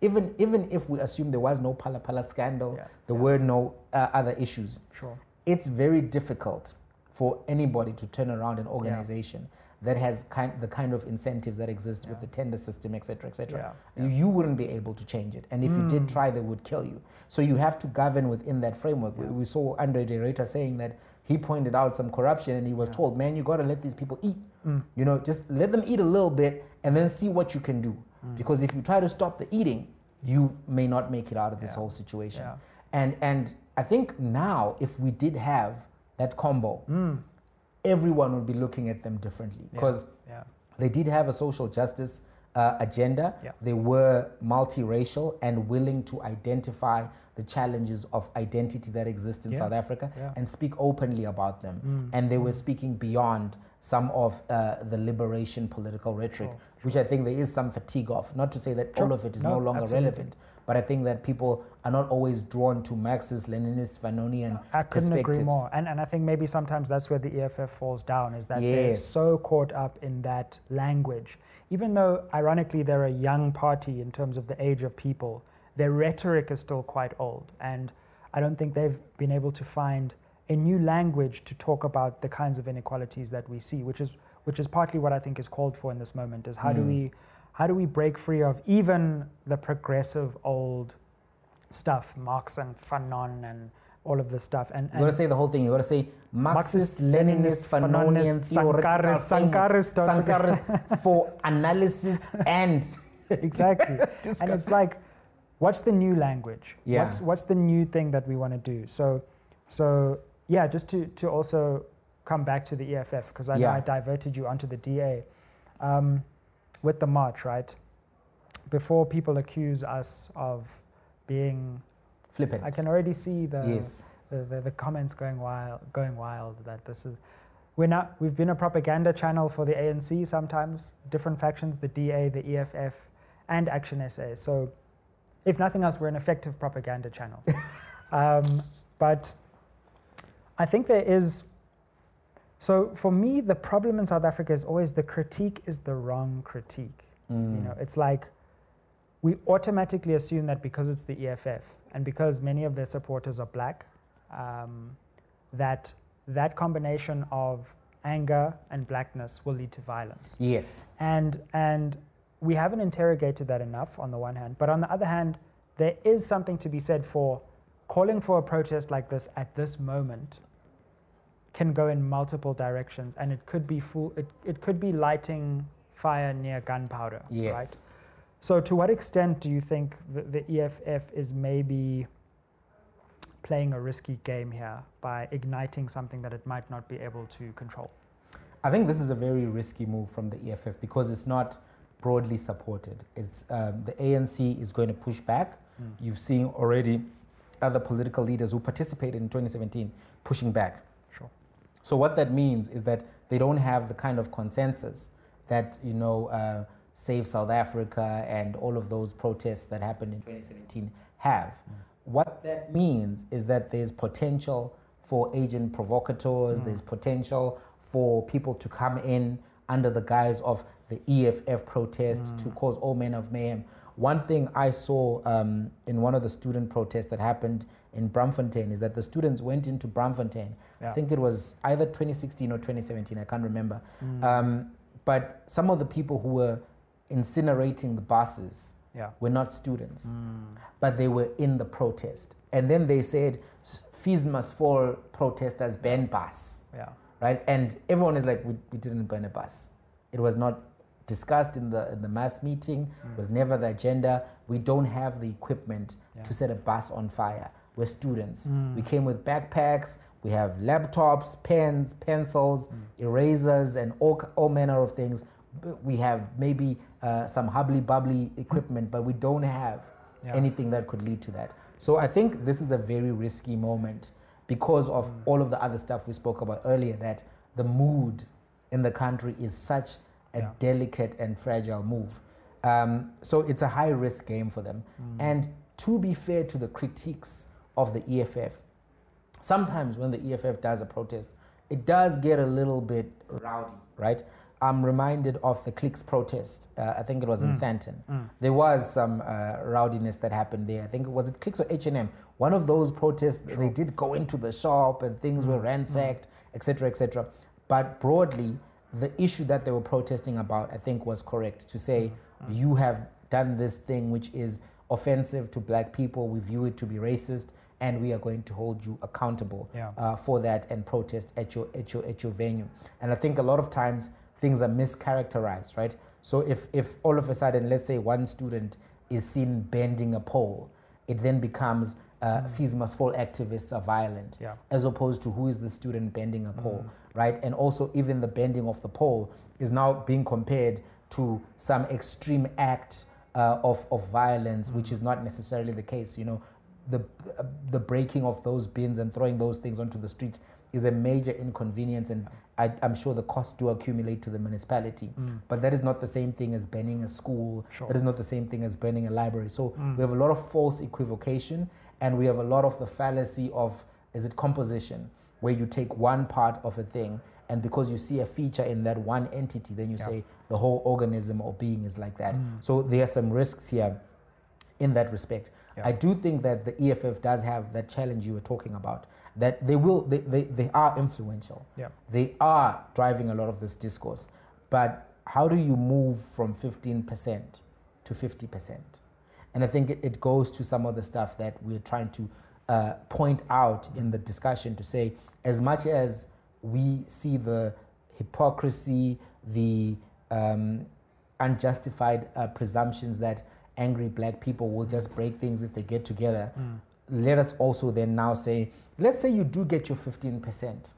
S1: Even, even if we assume there was no Phala Phala scandal,
S2: Yeah,
S1: there
S2: yeah.
S1: were no uh, other issues,
S2: Sure.
S1: it's very difficult for anybody to turn around an organization that has kind, the kind of incentives that exist with the tender system, etc., cetera, et cetera.
S2: Yeah,
S1: You, you wouldn't be able to change it. And if you did
S2: Mm.
S1: try, they would kill you. So you have to govern within that framework. We,
S2: Yeah.
S1: we saw Andre De Ruyter saying that he pointed out some corruption and he was
S2: Yeah.
S1: told, man, you got to let these people eat.
S2: Mm.
S1: You know, just let them eat a little bit and then see what you can do.
S2: Mm.
S1: Because if you try to stop the eating, you may not make it out of this
S2: Yeah.
S1: whole situation.
S2: Yeah.
S1: And and I think now if we did have that combo,
S2: Mm.
S1: everyone would be looking at them differently because
S2: Yeah.
S1: they did have a social justice uh, agenda.
S2: Yeah.
S1: They were multiracial and willing to identify the challenges of identity that exist in. South Africa and speak openly about them.
S2: Mm.
S1: And they were speaking beyond some of uh, the liberation political rhetoric,
S2: Sure,
S1: which I think there is some fatigue of. Not to say that all of it is
S2: No,
S1: no, longer
S2: absolutely.
S1: relevant, but I think that people are not always drawn to Marxist, Leninist, Fanonian
S2: I couldn't agree more. And, and I think maybe sometimes that's where the EFF falls down is that they're so caught up in that language. Even though, ironically, they're a young party in terms of the age of people, their rhetoric is still quite old. And I don't think they've been able to find a new language to talk about the kinds of inequalities that we see, which is, which is partly what I think is called for in this moment is how do
S1: Mm.
S2: we how do we break free of even the progressive old stuff, Marx and Fanon and all of this stuff. And,
S1: You got to say the whole thing. You got to say Marxist,
S2: Marxist, Leninist,
S1: Fanonian,
S2: Sankarist, Sankarist.
S1: Sankarist for analysis and
S2: exactly. and it's like, what's the new language?
S1: Yeah.
S2: What's, what's the new thing that we want to do? So, so yeah, just to, to also come back to the EFF, because I know
S1: Yeah.
S2: I diverted you onto the DA. Um, with the march, right? Before people accuse us of being,
S1: flippant.
S2: I can already see the,
S1: yes.
S2: the, the, the comments going wild, going wild that this is, we're not, we've been a propaganda channel for the ANC sometimes, different factions, the DA, the EFF, and Action SA. So, if nothing else, we're an effective propaganda channel. um, but I think there is. So for me, the problem in South Africa is always the critique is the wrong critique. You
S1: Mm.
S2: know, it's like we automatically assume that because it's the EFF and because many of their supporters are black, um, that that combination of anger and blackness will lead to violence.
S1: Yes.
S2: And and we haven't interrogated that enough on the one hand, but on the other hand, there is something to be said for calling for a protest like this at this moment can go in multiple directions and it could be full it, it could be lighting fire near gunpowder
S1: Yes.
S2: right so to what extent do you think the, the EFF is maybe playing a risky game here by igniting something that it might not be able to control
S1: I think this is a very risky move from the EFF because it's not broadly supported. It's um, the ANC is going to push back.
S2: Mm.
S1: You've seen already other political leaders who participated in 2017 pushing back.
S2: Sure.
S1: So what that means is that they don't have the kind of consensus that you know uh, Save South Africa and all of those protests that happened in 2017 have. What that means is that there's potential for agent provocateurs.
S2: Mm.
S1: There's potential for people to come in under the guise of the EFF protest to cause all manner of mayhem. One thing I saw um, in one of the student protests that happened in Braamfontein is that the students went into Braamfontein.
S2: Yeah.
S1: I think it was either 2016 or 2017. I can't remember.
S2: Mm.
S1: Um, but some of the people who were incinerating the buses
S2: Yeah.
S1: were not students, but they were in the protest. And then they said, "S- fees must fall, protesters ban bus,
S2: Yeah.
S1: right? And everyone is like, we, we didn't burn a bus. It was not discussed in the, in the mass meeting, mm. was never the agenda. We don't have the equipment
S2: Yeah.
S1: to set a bus on fire. We're students. Mm. We came with backpacks, we have laptops, pens, pencils, mm. erasers, and all, all manner of things. We have maybe uh, some hubbly bubbly equipment, but we don't have
S2: Yeah.
S1: anything that could lead to that. So I think this is a very risky moment because of all of the other stuff we spoke about earlier that the mood in the country is such a
S2: Yeah.
S1: delicate and fragile move. Um, so it's a high risk game for them. And to be fair to the critiques of the EFF, sometimes when the EFF does a protest, it does get a little bit rowdy, right? I'm reminded of the Clicks protest. Uh, I think it was in Sandton. There was some uh, rowdiness that happened there. I think it was it Clicks or H&M. One of those protests, they did go into the shop and things were ransacked, etc., etc. But broadly, the issue that they were protesting about, I think, was correct to say you have done this thing which is offensive to black people. We view it to be racist, and we are going to hold you accountable
S2: Yeah.
S1: uh, for that and protest at your at your at your venue. And I think a lot of times things are mischaracterized, right? So if if all of a sudden, let's say one student is seen bending a pole, it then becomes uh, fees must fall activists are violent,
S2: Yeah.
S1: as opposed to who is the student bending a pole, right? And also even the bending of the pole is now being compared to some extreme act uh, of of violence, which is not necessarily the case. You know, the uh, the breaking of those bins and throwing those things onto the street is a major inconvenience, and I, I'm sure the costs do accumulate to the municipality. But that is not the same thing as burning a school.
S2: Sure.
S1: That is not the same thing as burning a library. So we have a lot of false equivocation, and we have a lot of the fallacy of is it composition, where you take one part of a thing, and because you see a feature in that one entity, then you
S2: Yeah.
S1: say the whole organism or being is like that. Mm. So there are some risks here in that respect.
S2: Yeah.
S1: I do think that the EFF does have that challenge you were talking about, that they will, they, they, they are influential.
S2: Yeah.
S1: They are driving a lot of this discourse. But how do you move from 15% to 50%? And I think it, it goes to some of the stuff that we're trying to uh, point out in the discussion to say, as much as we see the hypocrisy, the um, unjustified uh, presumptions that angry black people will just break things if they get together, let us also then now say, let's say you do get your 15%.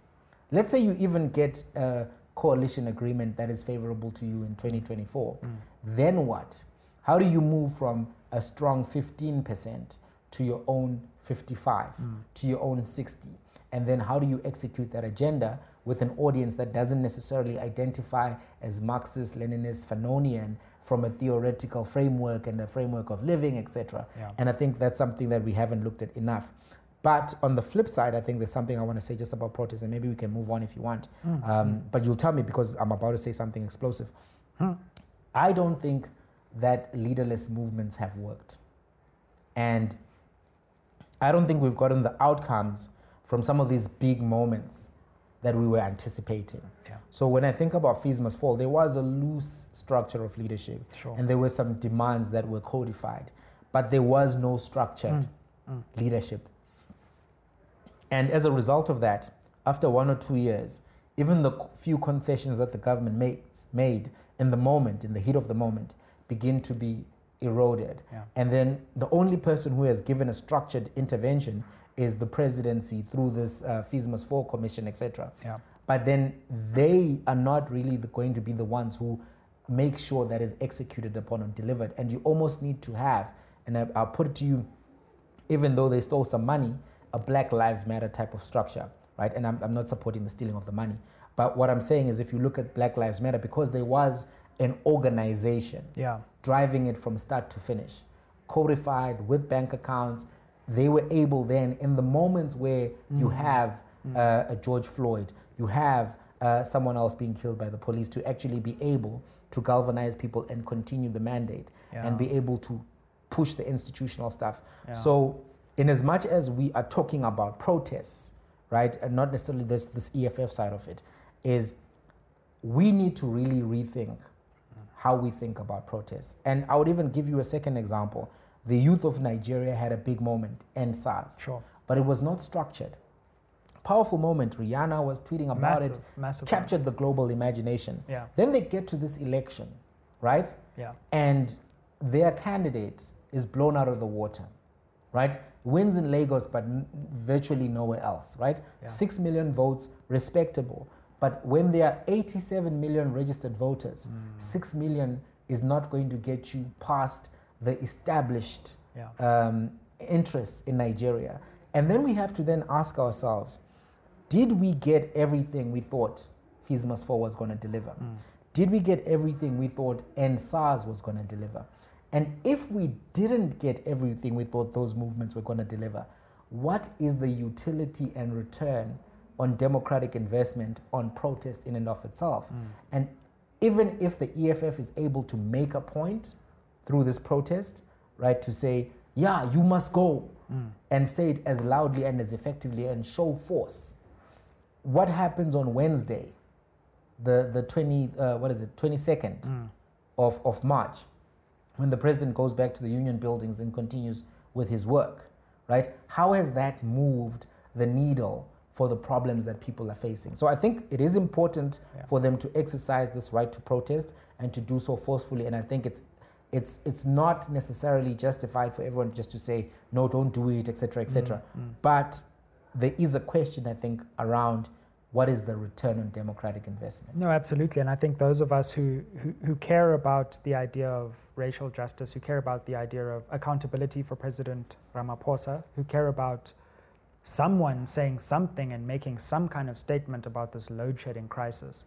S1: Let's say you even get a coalition agreement that is favorable to you in 2024. Then what? How do you move from a strong 15% to your own 55, mm. to your own 60? And then how do you execute that agenda with an audience that doesn't necessarily identify as Marxist, Leninist, Fanonian from a theoretical framework and a framework of living, etc.
S2: Yeah.
S1: And I think that's something that we haven't looked at enough. But on the flip side, I think there's something I want to say just about protest, and maybe we can move on if you want. Mm. Um, but you'll tell me because I'm about to say something explosive. Hmm. I don't think that leaderless movements have worked. And I don't think we've gotten the outcomes from some of these big moments that we were anticipating.
S2: Yeah.
S1: So when I think about fees must fall, there was a loose structure of leadership,
S2: Sure.
S1: and there were some demands that were codified, but there was no structured mm. Mm. leadership. And as a result of that, after one or two years, even the few concessions that the government made, made in the moment, in the heat of the moment, begin to be eroded.
S2: Yeah.
S1: And then the only person who has given a structured intervention is the presidency through this uh, Must Fall Commission, etc.
S2: Yeah.
S1: But then they are not really the, going to be the ones who make sure that is executed upon and delivered. And you almost need to have, and I, I'll put it to you, even though they stole some money, a Black Lives Matter type of structure, right? And I'm, I'm not supporting the stealing of the money. But what I'm saying is if you look at Black Lives Matter, because there was an organization
S2: Yeah.
S1: driving it from start to finish, codified with bank accounts. They were able then, in the moments where you have uh, a George Floyd, you have uh, someone else being killed by the police, to actually be able to galvanize people and continue the mandate
S2: Yeah.
S1: and be able to push the institutional stuff.
S2: Yeah.
S1: So, in as much as we are talking about protests, right, and not necessarily this this EFF side of it, is we need to really rethink how we think about protests. And I would even give you a second example. The youth of Nigeria had a big moment, end SARS,
S2: Sure.
S1: but it was not structured. Powerful moment. Rihanna was tweeting about
S2: Massive,
S1: it,
S2: massive.
S1: captured the global imagination.
S2: Yeah.
S1: Then they get to this election, right?
S2: Yeah.
S1: and their candidate is blown out of the water, right? Wins in Lagos, but n- virtually nowhere else, right?
S2: Yeah.
S1: Six million votes, respectable. But when there are 87 million registered voters,
S2: Mm.
S1: six million is not going to get you past the established
S2: Yeah.
S1: um, interests in Nigeria. And then we have to then ask ourselves, did we get everything we thought fees must fall was going to deliver?
S2: Mm.
S1: Did we get everything we thought end SARS was going to deliver? And if we didn't get everything we thought those movements were going to deliver, what is the utility and return on democratic investment on protest in and of itself?
S2: Mm.
S1: And even if the EFF is able to make a point through this protest, right, to say, yeah, you must go,
S2: Mm.
S1: and say it as loudly and as effectively and show force. What happens on Wednesday, the, the 20, uh, what is it, 22nd
S2: Mm.
S1: of, of March, when the president goes back to the union buildings and continues with his work, right? How has that moved the needle for the problems that people are facing? So I think it is important
S2: Yeah.
S1: for them to exercise this right to protest and to do so forcefully. And I think it's it's it's not necessarily justified for everyone just to say no, don't do it, etc., etc.
S2: Mm.
S1: But there is a question I think around what is the return on democratic investment.
S2: No, absolutely. And I think those of us who, who, who care about the idea of racial justice, who care about the idea of accountability for President Ramaphosa, who care about someone saying something and making some kind of statement about this load shedding crisis,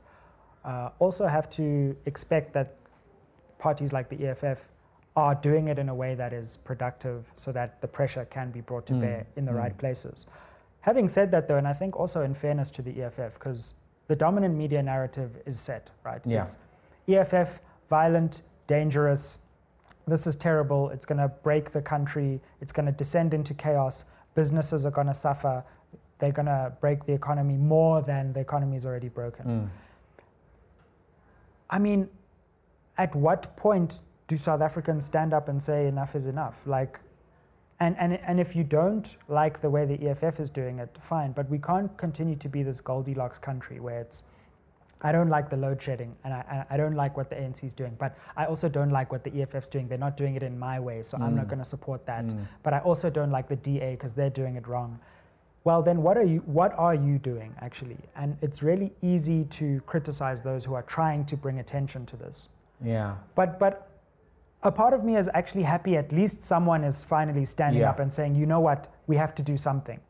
S2: uh, also have to expect that parties like the EFF are doing it in a way that is productive so that the pressure can be brought to
S1: Mm,
S2: bear in the
S1: mm.
S2: right places. Having said that, though, and I think also in fairness to the EFF, because the dominant media narrative is set, right?
S1: Yeah.
S2: It's EFF, violent, dangerous, this is terrible, it's going to break the country, it's going to descend into chaos, businesses are going to suffer, they're going to break the economy more than the economy is already broken.
S1: Mm.
S2: I mean, at what point do South Africans stand up and say enough is enough? Like, and, and, and if you don't like the way the EFF is doing it, fine. But we can't continue to be this Goldilocks country where it's, I don't like the load shedding and I, I don't like what the ANC is doing, but I also don't like what the EFF is doing. They're not doing it in my way, so I'm not
S1: Mm.
S2: going to support that.
S1: Mm.
S2: But I also don't like the DA because they're doing it wrong. Well, then what are you what are you doing actually? And it's really easy to criticize those who are trying to bring attention to this.
S1: Yeah.
S2: But but a part of me is actually happy at least someone is finally standing
S1: Yeah.
S2: up and saying, you know what, we have to do something.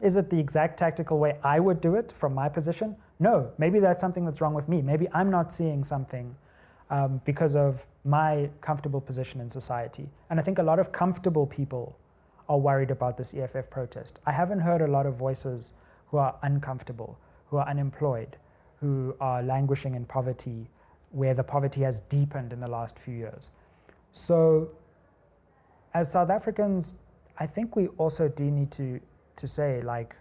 S2: Is it the exact tactical way I would do it from my position? No. Maybe that's something that's wrong with me. Maybe I'm not seeing something um, because of my comfortable position in society. And I think a lot of comfortable people are worried about this EFF protest. I haven't heard a lot of voices who are uncomfortable, who are unemployed, who are languishing in poverty, where the poverty has deepened in the last few years. So, as South Africans, I think we also do need to, to say, like,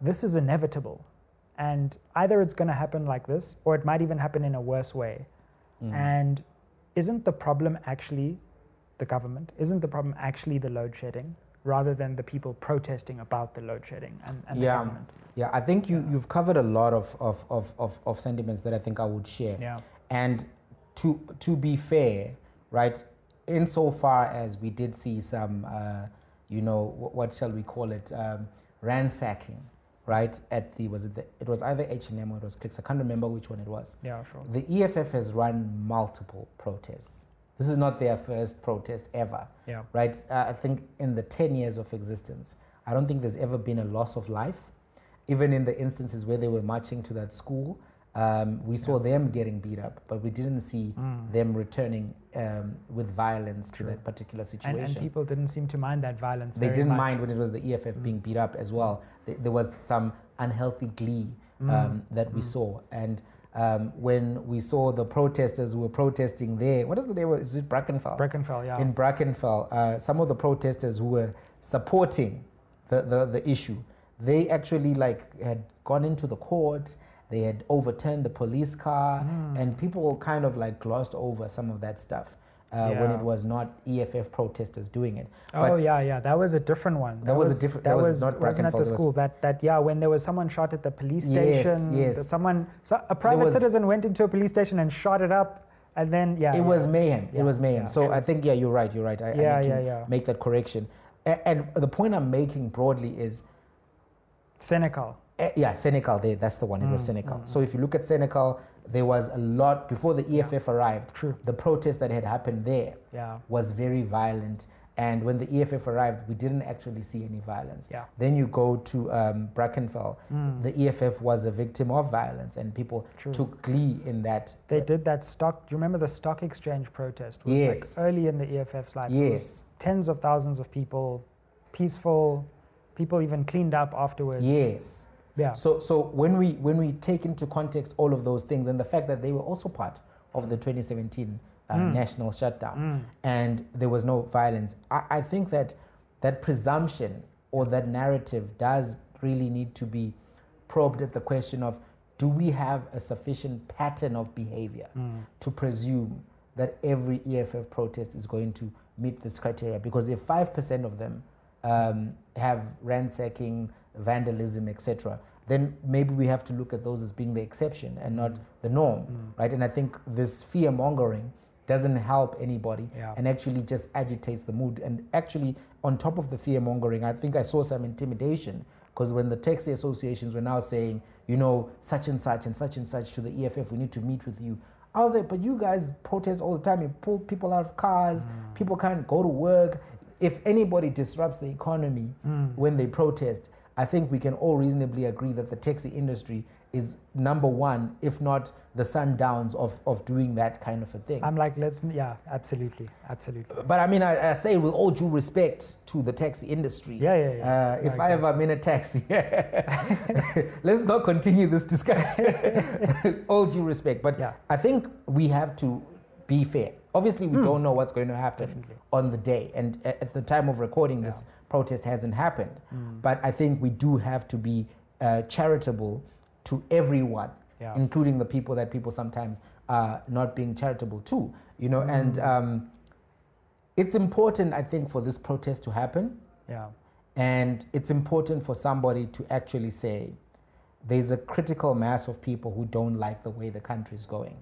S2: this is inevitable. And either it's going to happen like this, or it might even happen in a worse way.
S1: Mm.
S2: And isn't the problem actually the government? Isn't the problem actually the load shedding rather than the people protesting about the load shedding and, and
S1: Yeah.
S2: the government?
S1: Yeah, I think you, you've covered a lot of, of, of, of, of sentiments that I think I would share.
S2: Yeah.
S1: And to, to be fair, right, insofar as we did see some, uh, you know, what, what shall we call it, um, ransacking, right, at the, was it the, it was either H&M or it was Clicks, I can't remember which one it was.
S2: Yeah, sure.
S1: The EFF has run multiple protests. This is not their first protest ever,
S2: Yeah.
S1: right? Uh, I think in the 10 years of existence, I don't think there's ever been a loss of life. Even in the instances where they were marching to that school, um, we saw them getting beat up, but we didn't see
S2: Mm.
S1: them returning um, with violence
S2: True.
S1: to that particular situation.
S2: and people didn't seem to mind that violence.
S1: they didn't
S2: much.
S1: mind when it was the EFF
S2: Mm.
S1: being beat up as well. Th- There was some unhealthy glee
S2: Mm.
S1: um, that we
S2: Mm.
S1: saw. And um, when we saw the protesters who were protesting there, what is the name? Is it Brackenfell?
S2: Brackenfell, yeah.
S1: in Brackenfell, uh, some of the protesters who were supporting the, the, the issue, they actually like had gone into the court. They had overturned the police car, and people kind of like glossed over some of that stuff uh, when it was not EFF protesters doing it.
S2: oh yeah, yeah, that was a different one.
S1: That was a different- that was not
S2: wasn't at the
S1: was-
S2: school. That that yeah, when there was someone shot at the police station.
S1: yes.
S2: that Someone, so a private
S1: was-
S2: citizen went into a police station and shot it up, and then yeah,
S1: it
S2: yeah.
S1: was mayhem.
S2: Yeah,
S1: It was mayhem.
S2: yeah,
S1: so. I think yeah, you're right. You're right. I, I need to
S2: yeah, yeah.
S1: make that correction. A- and the point I'm making broadly is
S2: Senekal.
S1: Eh, yeah, Senekal. There, that's the one. It was
S2: Mm,
S1: Senekal. So if you look at Senekal, there was a lot before the EFF arrived.
S2: True.
S1: The protest that had happened there
S2: Yeah,
S1: was very violent, and when the EFF arrived, we didn't actually see any violence.
S2: yeah.
S1: Then you go to um, Brackenfell.
S2: Mm.
S1: The EFF was a victim of violence, and people
S2: True.
S1: took glee in that.
S2: They did that stock. Do you remember the stock exchange protest? Was
S1: Yes.
S2: like early in the EFF's life.
S1: Yes,
S2: tens of thousands of people, peaceful. People even cleaned up afterwards.
S1: yes.
S2: Yeah.
S1: So, so when we when we take into context all of those things and the fact that they were also part of the 2017 uh,
S2: Mm.
S1: national shutdown,
S2: Mm.
S1: and there was no violence, I, I think that that presumption or that narrative does really need to be probed at the question of do we have a sufficient pattern of behavior
S2: Mm.
S1: to presume that every EFF protest is going to meet this criteria? Because if 5% of them um, have ransacking, vandalism, etc., then maybe we have to look at those as being the exception and not the norm,
S2: Mm.
S1: right? And I think this fear mongering doesn't help anybody
S2: Yeah.
S1: and actually just agitates the mood. And actually, on top of the fear mongering, I think I saw some intimidation because when the taxi associations were now saying, you know, such and such and such and such to the EFF, we need to meet with you. I was like, but you guys protest all the time. You pull people out of cars.
S2: Mm.
S1: People can't go to work. If anybody disrupts the economy
S2: Mm.
S1: when they protest, I think we can all reasonably agree that the taxi industry is number one, if not the sundowns of, of doing that kind of a thing.
S2: I'm like, let's, yeah, absolutely, absolutely.
S1: But I mean, I, I say with all due respect to the taxi industry.
S2: Yeah, yeah, yeah.
S1: Uh, if I ever am in a taxi, let's not continue this discussion. all due respect. But
S2: Yeah.
S1: I think we have to be fair. Obviously, we
S2: Mm.
S1: don't know what's going to happen
S2: Definitely.
S1: on the day. And at the time of recording, this protest hasn't happened.
S2: Mm.
S1: But I think we do have to be uh, charitable to everyone
S2: Yeah.
S1: including the people that people sometimes are not being charitable to, you know. And
S2: Mm.
S1: um, it's important, I think, for this protest to happen,
S2: Yeah.
S1: and it's important for somebody to actually say, there's a critical mass of people who don't like the way the country is going,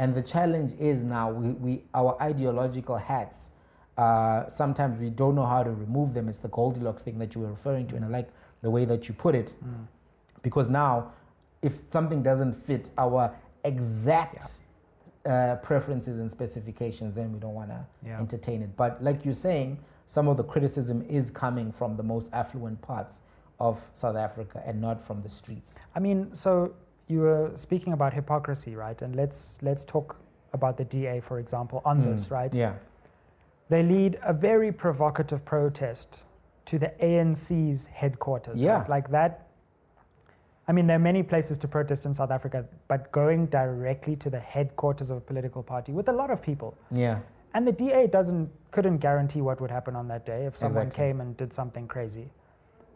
S1: and the challenge is now we, we our ideological hats. Uh, sometimes we don't know how to remove them. It's the Goldilocks thing that you were referring to, and I like the way that you put it
S2: Mm.
S1: because now if something doesn't fit our exact uh, preferences and specifications then we don't want to
S2: Yeah.
S1: entertain it but like you're saying some of the criticism is coming from the most affluent parts of south africa and not from the streets
S2: I mean, so you were speaking about hypocrisy, right? And let's let's talk about the DA, for example, on this,
S1: Mm,
S2: right?
S1: yeah
S2: They lead a very provocative protest to the ANC's headquarters.
S1: Yeah.
S2: right? Like that. I mean, there are many places to protest in South Africa, but going directly to the headquarters of a political party with a lot of people.
S1: yeah
S2: And the DA doesn't couldn't guarantee what would happen on that day if someone
S1: Exactly.
S2: came and did something crazy.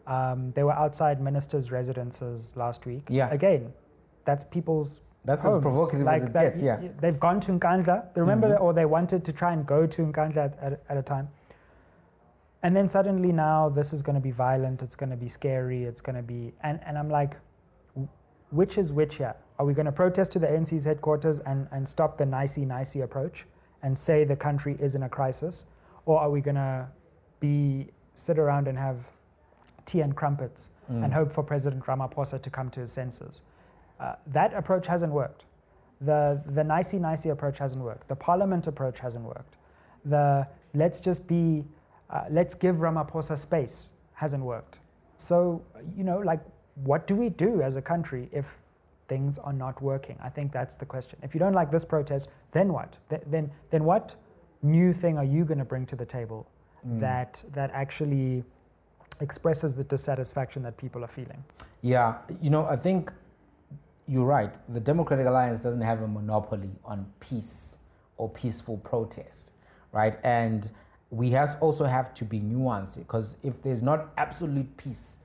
S2: Um, they were outside ministers' residences last week.
S1: Yeah.
S2: Again, that's people's
S1: that's as
S2: homes.
S1: provocative
S2: Like
S1: as it
S2: that-
S1: gets yeah
S2: They've gone to Nkandla. They remember
S1: Mhm.
S2: that, or they wanted to try and go to Nkandla at, at, at a time. And then suddenly now this is going to be violent. It's going to be scary. It's going to be and and I'm like, which is which here? Are we going to protest to the ANC's headquarters and and stop the nicey nicey approach and say the country is in a crisis, or are we going to be sit around and have tea and crumpets
S1: Mm.
S2: and hope for President Ramaphosa to come to his senses. Uh, that approach hasn't worked. The, the nicey nicey approach hasn't worked. The parliament approach hasn't worked. The let's just be, uh, let's give Ramaphosa space hasn't worked. So, you know, like, what do we do as a country if things are not working? I think that's the question. If you don't like this protest, then what? Th- then, then what new thing are you going to bring to the table
S1: Mm.
S2: that, that actually expresses the dissatisfaction that people are feeling?
S1: Yeah, you know, I think you're right. The Democratic Alliance doesn't have a monopoly on peace or peaceful protest, right? And we have also have to be nuanced because if there's not absolute peace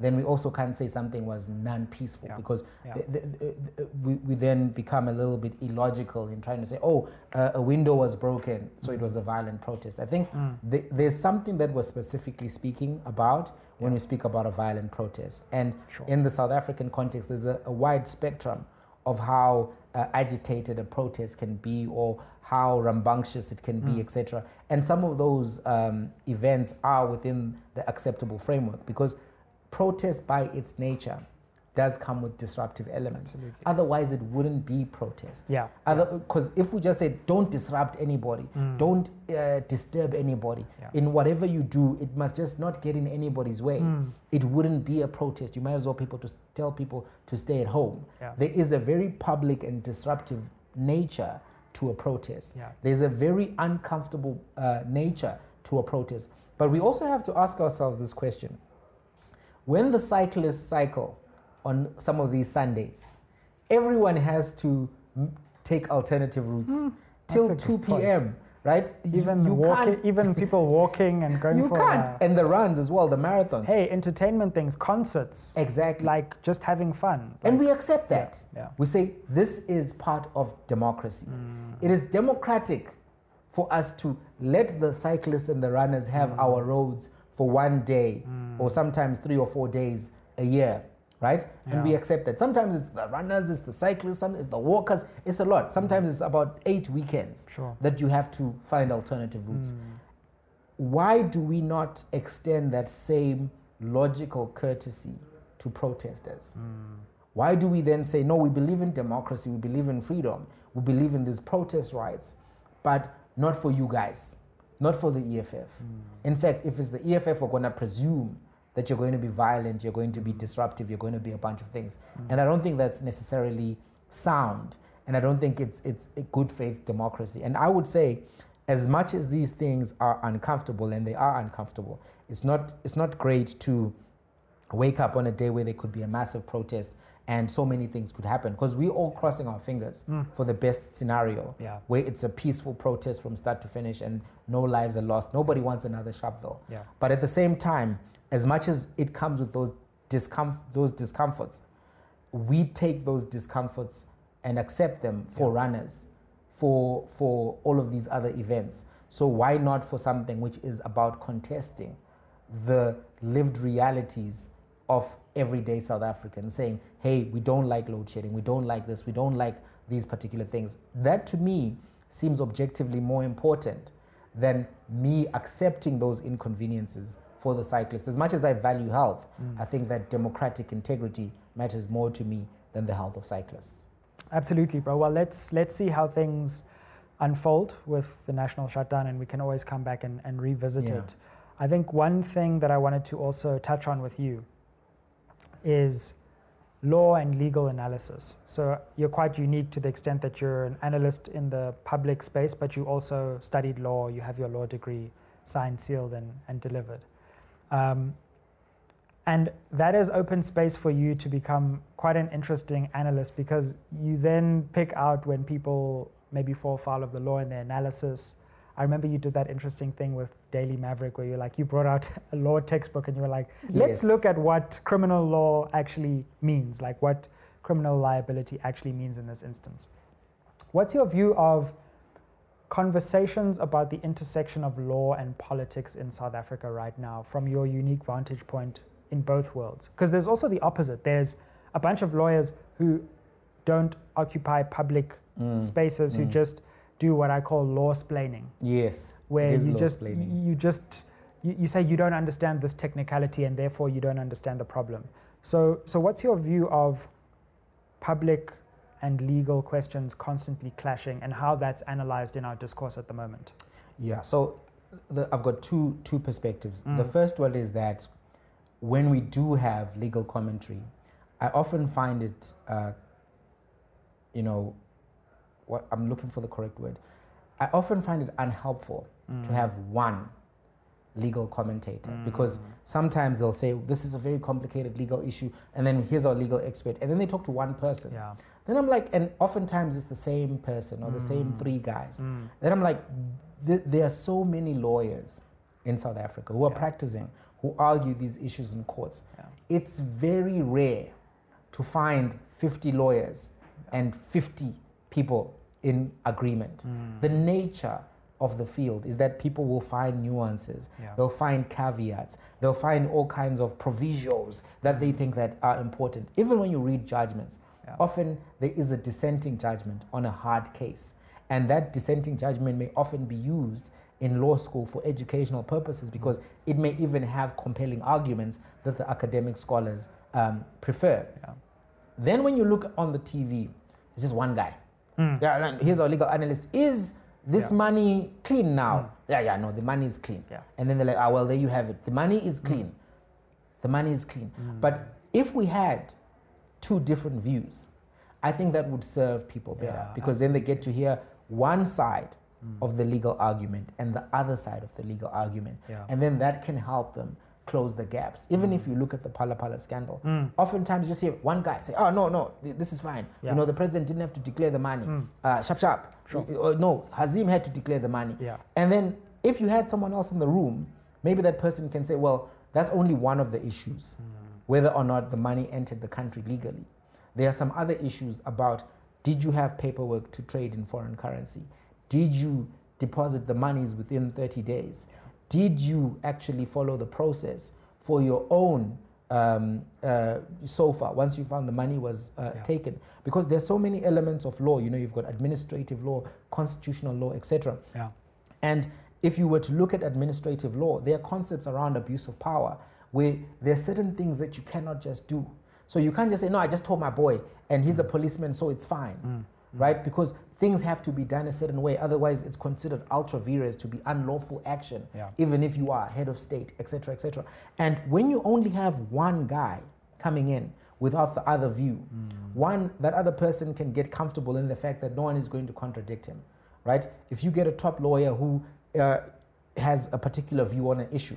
S1: then we also can't say something was non-peaceful
S2: Yeah.
S1: because
S2: Yeah.
S1: the, the, the, we, we then become a little bit illogical in trying to say, oh, uh, a window was broken, so it was a violent protest. I think
S2: Mm.
S1: th- there's something that we're specifically speaking about when we speak about a violent protest. And
S2: Sure.
S1: in the South African context, there's a, a wide spectrum of how uh, agitated a protest can be or how rambunctious it can be,
S2: Mm.
S1: etc. And some of those um, events are within the acceptable framework because protest by its nature does come with disruptive elements.
S2: Absolutely.
S1: Otherwise, it wouldn't be protest.
S2: Yeah.
S1: Because if we just say don't disrupt anybody,
S2: Mm.
S1: don't uh, disturb anybody,
S2: Yeah.
S1: in whatever you do, it must just not get in anybody's way.
S2: Mm.
S1: It wouldn't be a protest. You might as well people to tell people to stay at home.
S2: Yeah.
S1: There is a very public and disruptive nature to a protest.
S2: Yeah.
S1: There's a very uncomfortable uh, nature to a protest. But we also have to ask ourselves this question. When the cyclists cycle on some of these Sundays, everyone has to m- take alternative routes till
S2: that's a
S1: 2
S2: good point.
S1: p.m., right?
S2: Even
S1: you
S2: walking, even people walking and going
S1: you
S2: for
S1: can't.
S2: uh,
S1: and the runs as well, the marathons.
S2: hey entertainment things, concerts,
S1: Exactly.
S2: like just having fun.
S1: and we accept that.
S2: yeah.
S1: We say this is part of democracy.
S2: Mm.
S1: It is democratic for us to let the cyclists and the runners have
S2: Mm.
S1: our roads for one day or sometimes three or four days a year, right? And we accept that. Sometimes it's the runners, it's the cyclists, sometimes it's the walkers. It's a lot. Sometimes it's about eight weekends
S2: Sure.
S1: that you have to find alternative routes.
S2: Mm.
S1: Why do we not extend that same logical courtesy to protesters?
S2: Mm.
S1: Why do we then say, no, we believe in democracy, we believe in freedom, we believe in these protest rights, but not for you guys, not for the EFF? Hmm. In fact, if it's the EFF, we're going to presume that you're going to be violent, you're going to be disruptive, you're going to be a bunch of things. Hmm. And I don't think that's necessarily sound. And I don't think it's, it's a good faith democracy. And I would say, as much as these things are uncomfortable, and they are uncomfortable, it's not, it's not great to wake up on a day where there could be a massive protest and so many things could happen because we're all crossing our fingers hmm. for the best scenario
S2: Yeah.
S1: where it's a peaceful protest from start to finish and no lives are lost. Nobody wants another Sharpeville.
S2: Yeah.
S1: But at the same time, as much as it comes with those, discomf- those discomforts, we take those discomforts and accept them for runners, for, for all of these other events. So why not for something which is about contesting the lived realities of everyday South Africans, saying, hey, we don't like load shedding, we don't like this, we don't like these particular things. That to me seems objectively more important than me accepting those inconveniences for the cyclist. As much as I value health, mm. I think that democratic integrity matters more to me than the health of cyclists.
S2: Absolutely, bro. Well, let's let's see how things unfold with the national shutdown, and we can always come back and, and revisit
S1: Yeah.
S2: it. I think one thing that I wanted to also touch on with you is law and legal analysis. So you're quite unique to the extent that you're an analyst in the public space, but you also studied law. You have your law degree signed, sealed, and, and delivered. Um, and that is open space for you to become quite an interesting analyst because you then pick out when people maybe fall foul of the law in their analysis. I remember you did that interesting thing with Daily Maverick where you're like, you brought out a law textbook and you were like, let's
S1: Yes.
S2: look at what criminal law actually means, like what criminal liability actually means in this instance. What's your view of conversations about the intersection of law and politics in South Africa right now from your unique vantage point in both worlds? Because there's also the opposite. There's a bunch of lawyers who don't occupy public
S1: Mm.
S2: spaces, who
S1: Mm.
S2: just do what I call law splaining,
S1: Yes.
S2: where you just you just you, you say you don't understand this technicality and therefore you don't understand the problem. So so what's your view of public and legal questions constantly clashing and how that's analyzed in our discourse at the moment?
S1: Yeah, so the, I've got two two perspectives. The
S2: Mm.
S1: first one is that when we do have legal commentary, I often find it, uh, you know, what I'm looking for the correct word. I often find it unhelpful to have one legal commentator because sometimes they'll say this is a very complicated legal issue, and then here's our legal expert, and then they talk to one person.
S2: Yeah.
S1: Then I'm like, and oftentimes it's the same person or the same
S2: Mm.
S1: three guys.
S2: Mm.
S1: Then I'm like, th- there are so many lawyers in South Africa who are
S2: Yeah.
S1: practicing, who argue these issues in courts.
S2: Yeah.
S1: it's very rare to find 50 lawyers and 50 people in agreement.
S2: Mm.
S1: The nature of the field is that people will find nuances
S2: Yeah.
S1: they'll find caveats they'll find all kinds of provisos that they think that are important even when you read judgments
S2: Yeah.
S1: often there is a dissenting judgment on a hard case and that dissenting judgment may often be used in law school for educational purposes because it may even have compelling arguments that the academic scholars um, prefer
S2: Yeah.
S1: then when you look on the tv it's just one guy
S2: Mm.
S1: yeah, and here's our legal analyst. Is this
S2: Yeah.
S1: money clean now? Yeah, yeah, no, the money is clean.
S2: Yeah.
S1: And then they're like, ah, well, there you have it. The money is clean. The money is clean. But if we had two different views, I think that would serve people better
S2: Yeah,
S1: because then they get to hear one side of the legal argument and the other side of the legal argument. And then that can help them close the gaps. Even if you look at the Phala Phala scandal,
S2: Mm.
S1: oftentimes you just hear one guy say, oh, no, no, th- this is fine.
S2: Yeah.
S1: You know, the president didn't have to declare the money.
S2: Mm.
S1: Uh, sharp, sharp.
S2: Sure.
S1: Uh, no, Hazim had to declare the money.
S2: Yeah.
S1: And then if you had someone else in the room, maybe that person can say, well, that's only one of the issues, whether or not the money entered the country legally. There are some other issues about did you have paperwork to trade in foreign currency? Did you deposit the monies within 30 days? Did you actually follow the process for your own um, uh, SOFA once you found the money was uh,
S2: Yeah.
S1: taken? Because there's so many elements of law. You know, you've got administrative law, constitutional law, etc.
S2: Yeah.
S1: And if you were to look at administrative law, there are concepts around abuse of power where there are certain things that you cannot just do. So you can't just say, no, I just told my boy and he's a policeman, so it's fine,
S2: Mm.
S1: right? Because things have to be done a certain way. Otherwise, it's considered ultra vires to be unlawful action,
S2: Yeah.
S1: even if you are head of state, etc., etc. And when you only have one guy coming in without the other view, one, that other person can get comfortable in the fact that no one is going to contradict him, right? If you get a top lawyer who uh, has a particular view on an issue,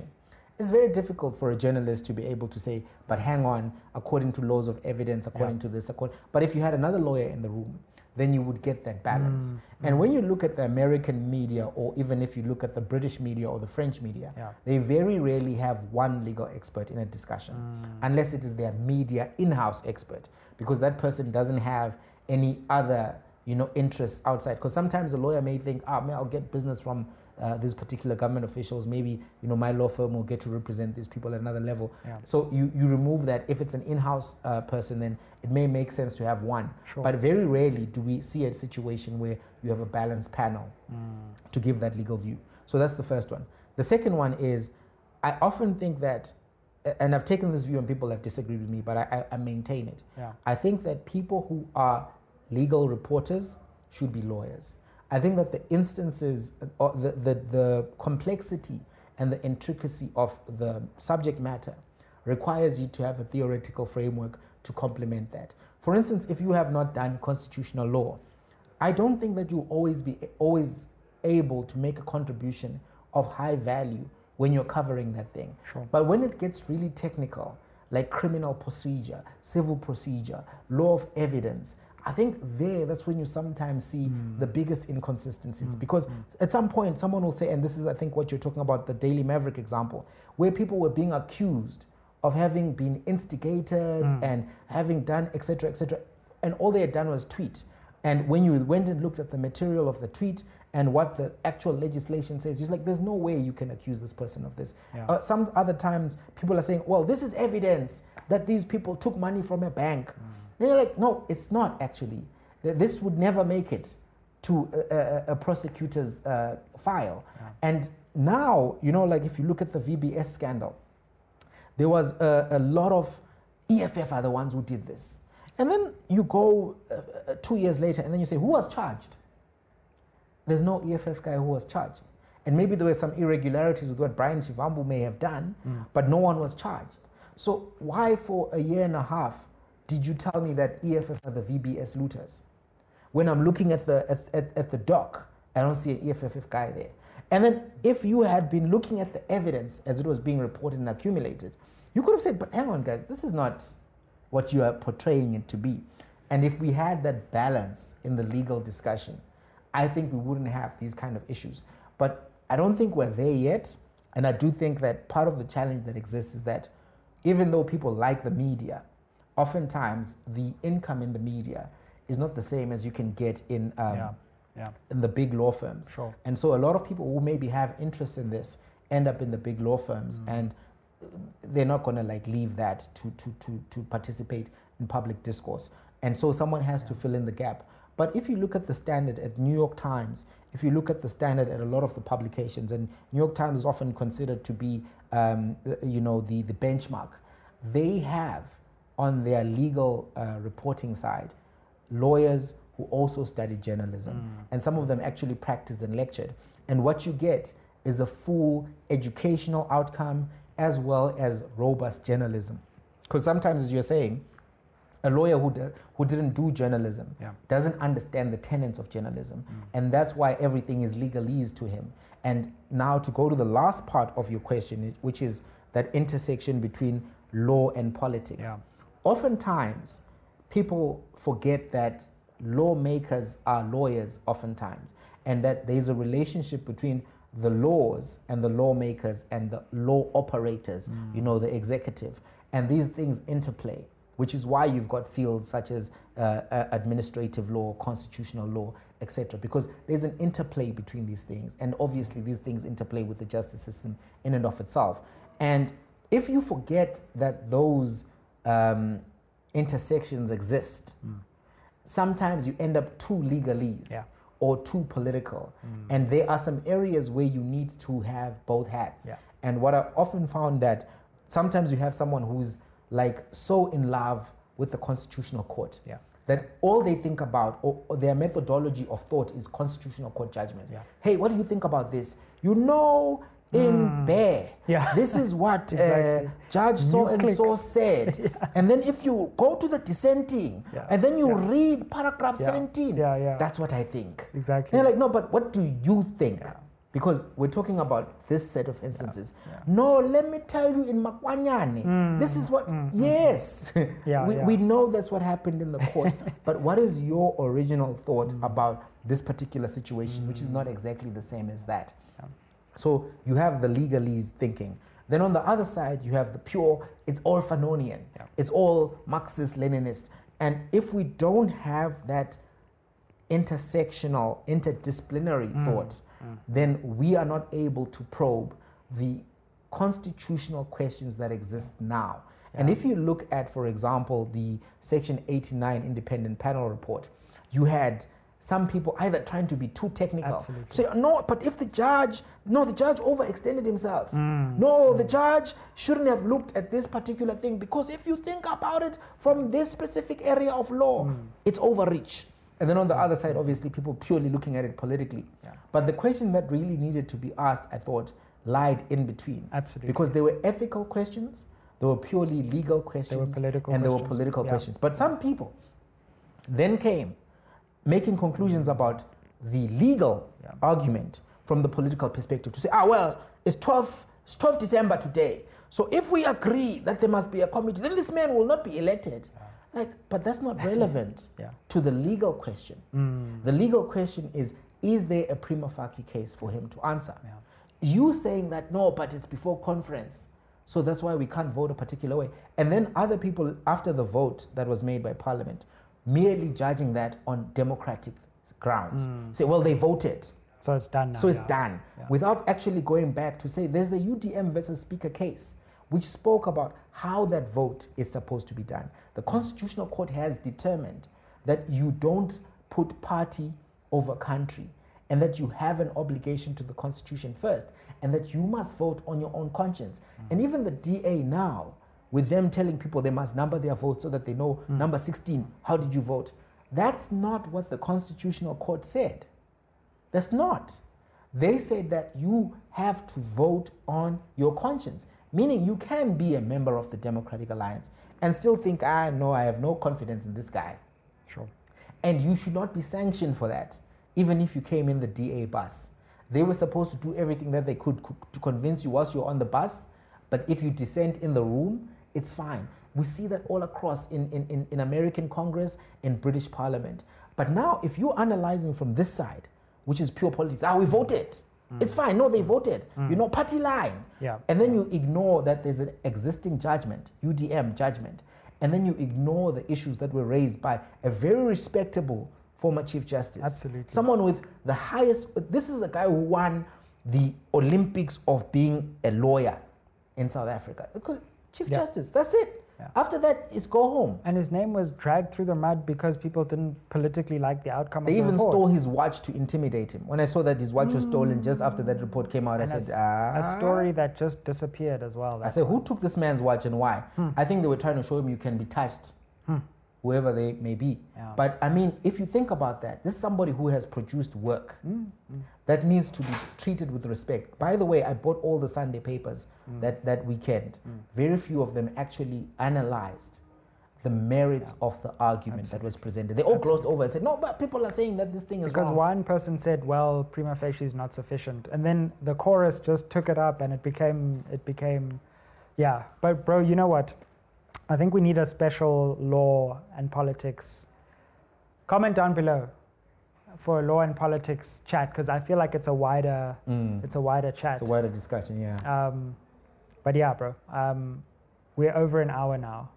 S1: it's very difficult for a journalist to be able to say, but hang on, according to laws of evidence, according to this, according. But if you had another lawyer in the room, then you would get that balance.
S2: Mm,
S1: And when you look at the American media, or even if you look at the British media or the French media,
S2: Yeah.
S1: they very rarely have one legal expert in a discussion,
S2: Mm.
S1: unless it is their media in-house expert, because that person doesn't have any other, you know, interests outside. Because sometimes a lawyer may think, ah, man, I'll get business from uh, these particular government officials. Maybe you know my law firm will get to represent these people at another level.
S2: Yeah.
S1: So you you remove that. If it's an in-house uh, person, then it may make sense to have one.
S2: Sure.
S1: But very rarely do we see a situation where you have a balanced panel
S2: Mm.
S1: to give that legal view. So that's the first one. The second one is I often think that, and I've taken this view and people have disagreed with me, but I, I, I maintain it.
S2: Yeah.
S1: I think that people who are legal reporters should be lawyers. I think that the instances, uh, or the, the, the complexity and the intricacy of the subject matter requires you to have a theoretical framework to complement that. For instance, if you have not done constitutional law, I don't think that you'll always be always able to make a contribution of high value when you're covering that thing.
S2: Sure.
S1: But when it gets really technical, like criminal procedure, civil procedure, law of evidence, I think there that's when you sometimes see hmm. the biggest inconsistencies hmm. because hmm. at some point someone will say, and this is I think what you're talking about, the Daily Maverick example, where people were being accused of having been instigators and having done etc. etc. and all they had done was tweet. And when you went and looked at the material of the tweet and what the actual legislation says, you're like, there's no way you can accuse this person of this.
S2: Yeah.
S1: Uh, some other times, people are saying, well, this is evidence that these people took money from a bank. Then you're like, no, it's not actually. This would never make it to a, a, a prosecutor's uh, file.
S2: Yeah.
S1: And now, you know, like if you look at the VBS scandal, there was a, a lot of EFF are the ones who did this. And then you go uh, uh, two years later and then you say, who was charged? There's no EFF guy who was charged. And maybe there were some irregularities with what Brian Shivambu may have done, but no one was charged. So why for a year and a half did you tell me that EFF are the VBS looters? When I'm looking at the, at, at, at the doc, I don't see an EFF guy there. And then if you had been looking at the evidence as it was being reported and accumulated, you could have said, but hang on, guys, this is not what you are portraying it to be. And if we had that balance in the legal discussion, I think we wouldn't have these kind of issues. But I don't think we're there yet. And I do think that part of the challenge that exists is that even though people like the media, oftentimes the income in the media is not the same as you can get in um,
S2: yeah. Yeah.
S1: in the big law firms.
S2: Sure.
S1: And so a lot of people who maybe have interest in this end up in the big law firms
S2: Mm.
S1: and they're not going to like leave that to, to, to, to participate in public discourse. And so someone has to fill in the gap. But if you look at the standard at New York Times, if you look at the standard at a lot of the publications, and New York Times is often considered to be, um, you know, the, the benchmark, they have on their legal uh, reporting side lawyers who also studied journalism.
S2: Mm.
S1: And some of them actually practiced and lectured. And what you get is a full educational outcome as well as robust journalism. Because sometimes, as you're saying, a lawyer who, d- who didn't do journalism
S2: Yeah.
S1: doesn't understand the tenets of journalism.
S2: Mm.
S1: And that's why everything is legalese to him. And now, to go to the last part of your question, which is that intersection between law and politics.
S2: Yeah.
S1: Oftentimes, people forget that lawmakers are lawyers, oftentimes, and that there's a relationship between the laws and the lawmakers and the law operators, you know, the executive. And these things interplay, which is why you've got fields such as uh, uh, administrative law, constitutional law, etc. Because there's an interplay between these things. And obviously, these things interplay with the justice system in and of itself. And if you forget that those um, intersections exist, sometimes you end up too legalese
S2: Yeah.
S1: or too political. And there are some areas where you need to have both hats.
S2: Yeah.
S1: And what I often found that sometimes you have someone who's like so in love with the constitutional court
S2: Yeah.
S1: that all they think about or, or their methodology of thought is constitutional court judgments. Hey, what do you think about this? You know, in hmm. Bear,
S2: Yeah.
S1: this is what
S2: Exactly.
S1: uh, Judge so and so said. And then if you go to the dissenting
S2: Yeah.
S1: and then you
S2: Yeah.
S1: read paragraph
S2: Yeah.
S1: 17,
S2: Yeah, yeah.
S1: that's what I think.
S2: Exactly.
S1: And they're like, no, but what do you think?
S2: Yeah.
S1: Because we're talking about this set of instances.
S2: yeah.
S1: No, let me tell you in Makwanyane, hmm. this is what, hmm. yes.
S2: Yeah,
S1: we,
S2: yeah.
S1: we know that's what happened in the court. but what is your original thought about this particular situation, which is not exactly the same as that?
S2: Yeah.
S1: So you have the legalese thinking. Then on the other side, you have the pure, it's all Fanonian.
S2: Yeah.
S1: It's all Marxist Leninist. And if we don't have that intersectional, interdisciplinary mm. thought, mm. then we are not able to probe the constitutional questions that exist now. And if you look at, for example, the Section 89 independent panel report, you had some people either trying to be too technical.
S2: Absolutely.
S1: Say, no, but if the judge, no, the judge overextended himself.
S2: Mm.
S1: No, the judge shouldn't have looked at this particular thing because if you think about it from this specific area of law,
S2: Mm.
S1: it's overreach. And then on the other side, obviously, people purely looking at it politically.
S2: Yeah.
S1: But the question that really needed to be asked, I thought, lied in between.
S2: Absolutely.
S1: Because there were ethical questions, there were purely legal questions,
S2: political
S1: and there were political
S2: Yeah.
S1: questions. But some people then came making conclusions about the legal
S2: Yeah.
S1: argument from the political perspective to say, ah, well, it's 12, it's 12 December today. So if we agree that there must be a committee, then this man will not be elected. Like, but that's not relevant
S2: Yeah.
S1: to the legal question.
S2: Mm.
S1: The legal question is is there a prima facie case for him to answer?
S2: Yeah.
S1: You saying that no, but it's before conference, so that's why we can't vote a particular way. And then other people, after the vote that was made by Parliament, merely judging that on democratic grounds, hmm. say, well, they voted,
S2: So it's done now.
S1: so it's
S2: yeah.
S1: done,
S2: Yeah.
S1: without actually going back to say there's the UDM versus Speaker case, which spoke about how that vote is supposed to be done. The Constitutional Court has determined that you don't put party over country and that you have an obligation to the Constitution first and that you must vote on your own conscience. Hmm. And even the DA now, with them telling people they must number their votes so that they know number 16, how did you vote? That's not what the Constitutional Court said. That's not. They said that you have to vote on your conscience, meaning you can be a member of the Democratic Alliance and still think, ah, no, I have no confidence in this guy.
S2: Sure.
S1: And you should not be sanctioned for that, even if you came in the DA bus. They were supposed to do everything that they could to convince you whilst you're on the bus, but if you dissent in the room, it's fine. We see that all across in, in, in, in American Congress, in British Parliament. But now, if you're analyzing from this side, which is pure politics, ah, we voted. Mm. It's fine. No, they mm. voted. Mm. You know, party line.
S2: Yeah.
S1: And then you ignore that there's an existing judgment, UDM judgment. And then you ignore the issues that were raised by a very respectable former Chief Justice.
S2: Absolutely.
S1: Someone with the highest, this is a guy who won the Olympics of being a lawyer in South Africa. Chief
S2: Yeah.
S1: Justice, that's it.
S2: Yeah.
S1: After that, is go home.
S2: And his name was dragged through the mud because people didn't politically like the outcome
S1: They
S2: of the
S1: even
S2: report.
S1: stole his watch to intimidate him. When I saw that his watch was stolen just after that report came out,
S2: And
S1: I said, ah.
S2: a story that just disappeared as well.
S1: I said,
S2: one.
S1: who took this man's watch and why? I think they were trying to show him you can be touched, whoever they may be.
S2: Yeah.
S1: But I mean, if you think about that, this is somebody who has produced work mm, mm. that needs to be treated with respect. By the way, I bought all the Sunday papers mm. that, that weekend. Very few of them actually analyzed the merits of the argument that was presented. They all glossed over and said, no, but people are saying that this thing is
S2: Because
S1: wrong.
S2: one person said, "Well, prima facie is not sufficient," and then the chorus just took it up, and it became it became, yeah. But bro, you know what? I think we need a special law and politics. Comment down below for a law and politics chat because I feel like it's a wider
S1: Mm.
S2: it's a wider chat.
S1: It's a wider discussion, yeah.
S2: Um, but yeah, bro, um, we're over an hour now.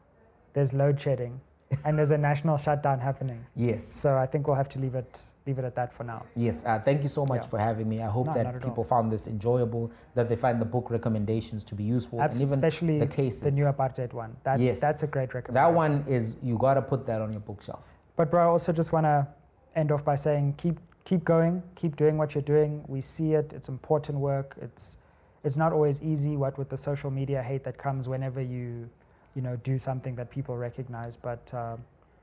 S2: There's load shedding, and there's a national shutdown happening.
S1: yes.
S2: So I think we'll have to leave it leave it at that for now.
S1: Yes, uh, thank you so much
S2: Yeah.
S1: for having me. I hope
S2: No,
S1: that
S2: at
S1: people found this enjoyable, that they find the book recommendations to be useful, and even
S2: especially
S1: the cases.
S2: the new apartheid one. That,
S1: Yes.
S2: That's a great recommendation.
S1: that one is you gotta put that on your bookshelf.
S2: But bro, I also just want to end off by saying keep keep going, keep doing what you're doing. We see it. It's important work. It's it's not always easy. What with the social media hate that comes whenever you you know do something that people recognize. But uh,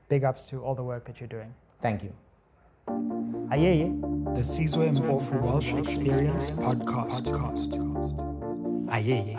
S2: big ups to all the work that you're doing.
S1: Thank you.
S2: Ayeye.
S3: The Sizwe Mpofu Walsh Experience Podcast.
S2: Ayeye.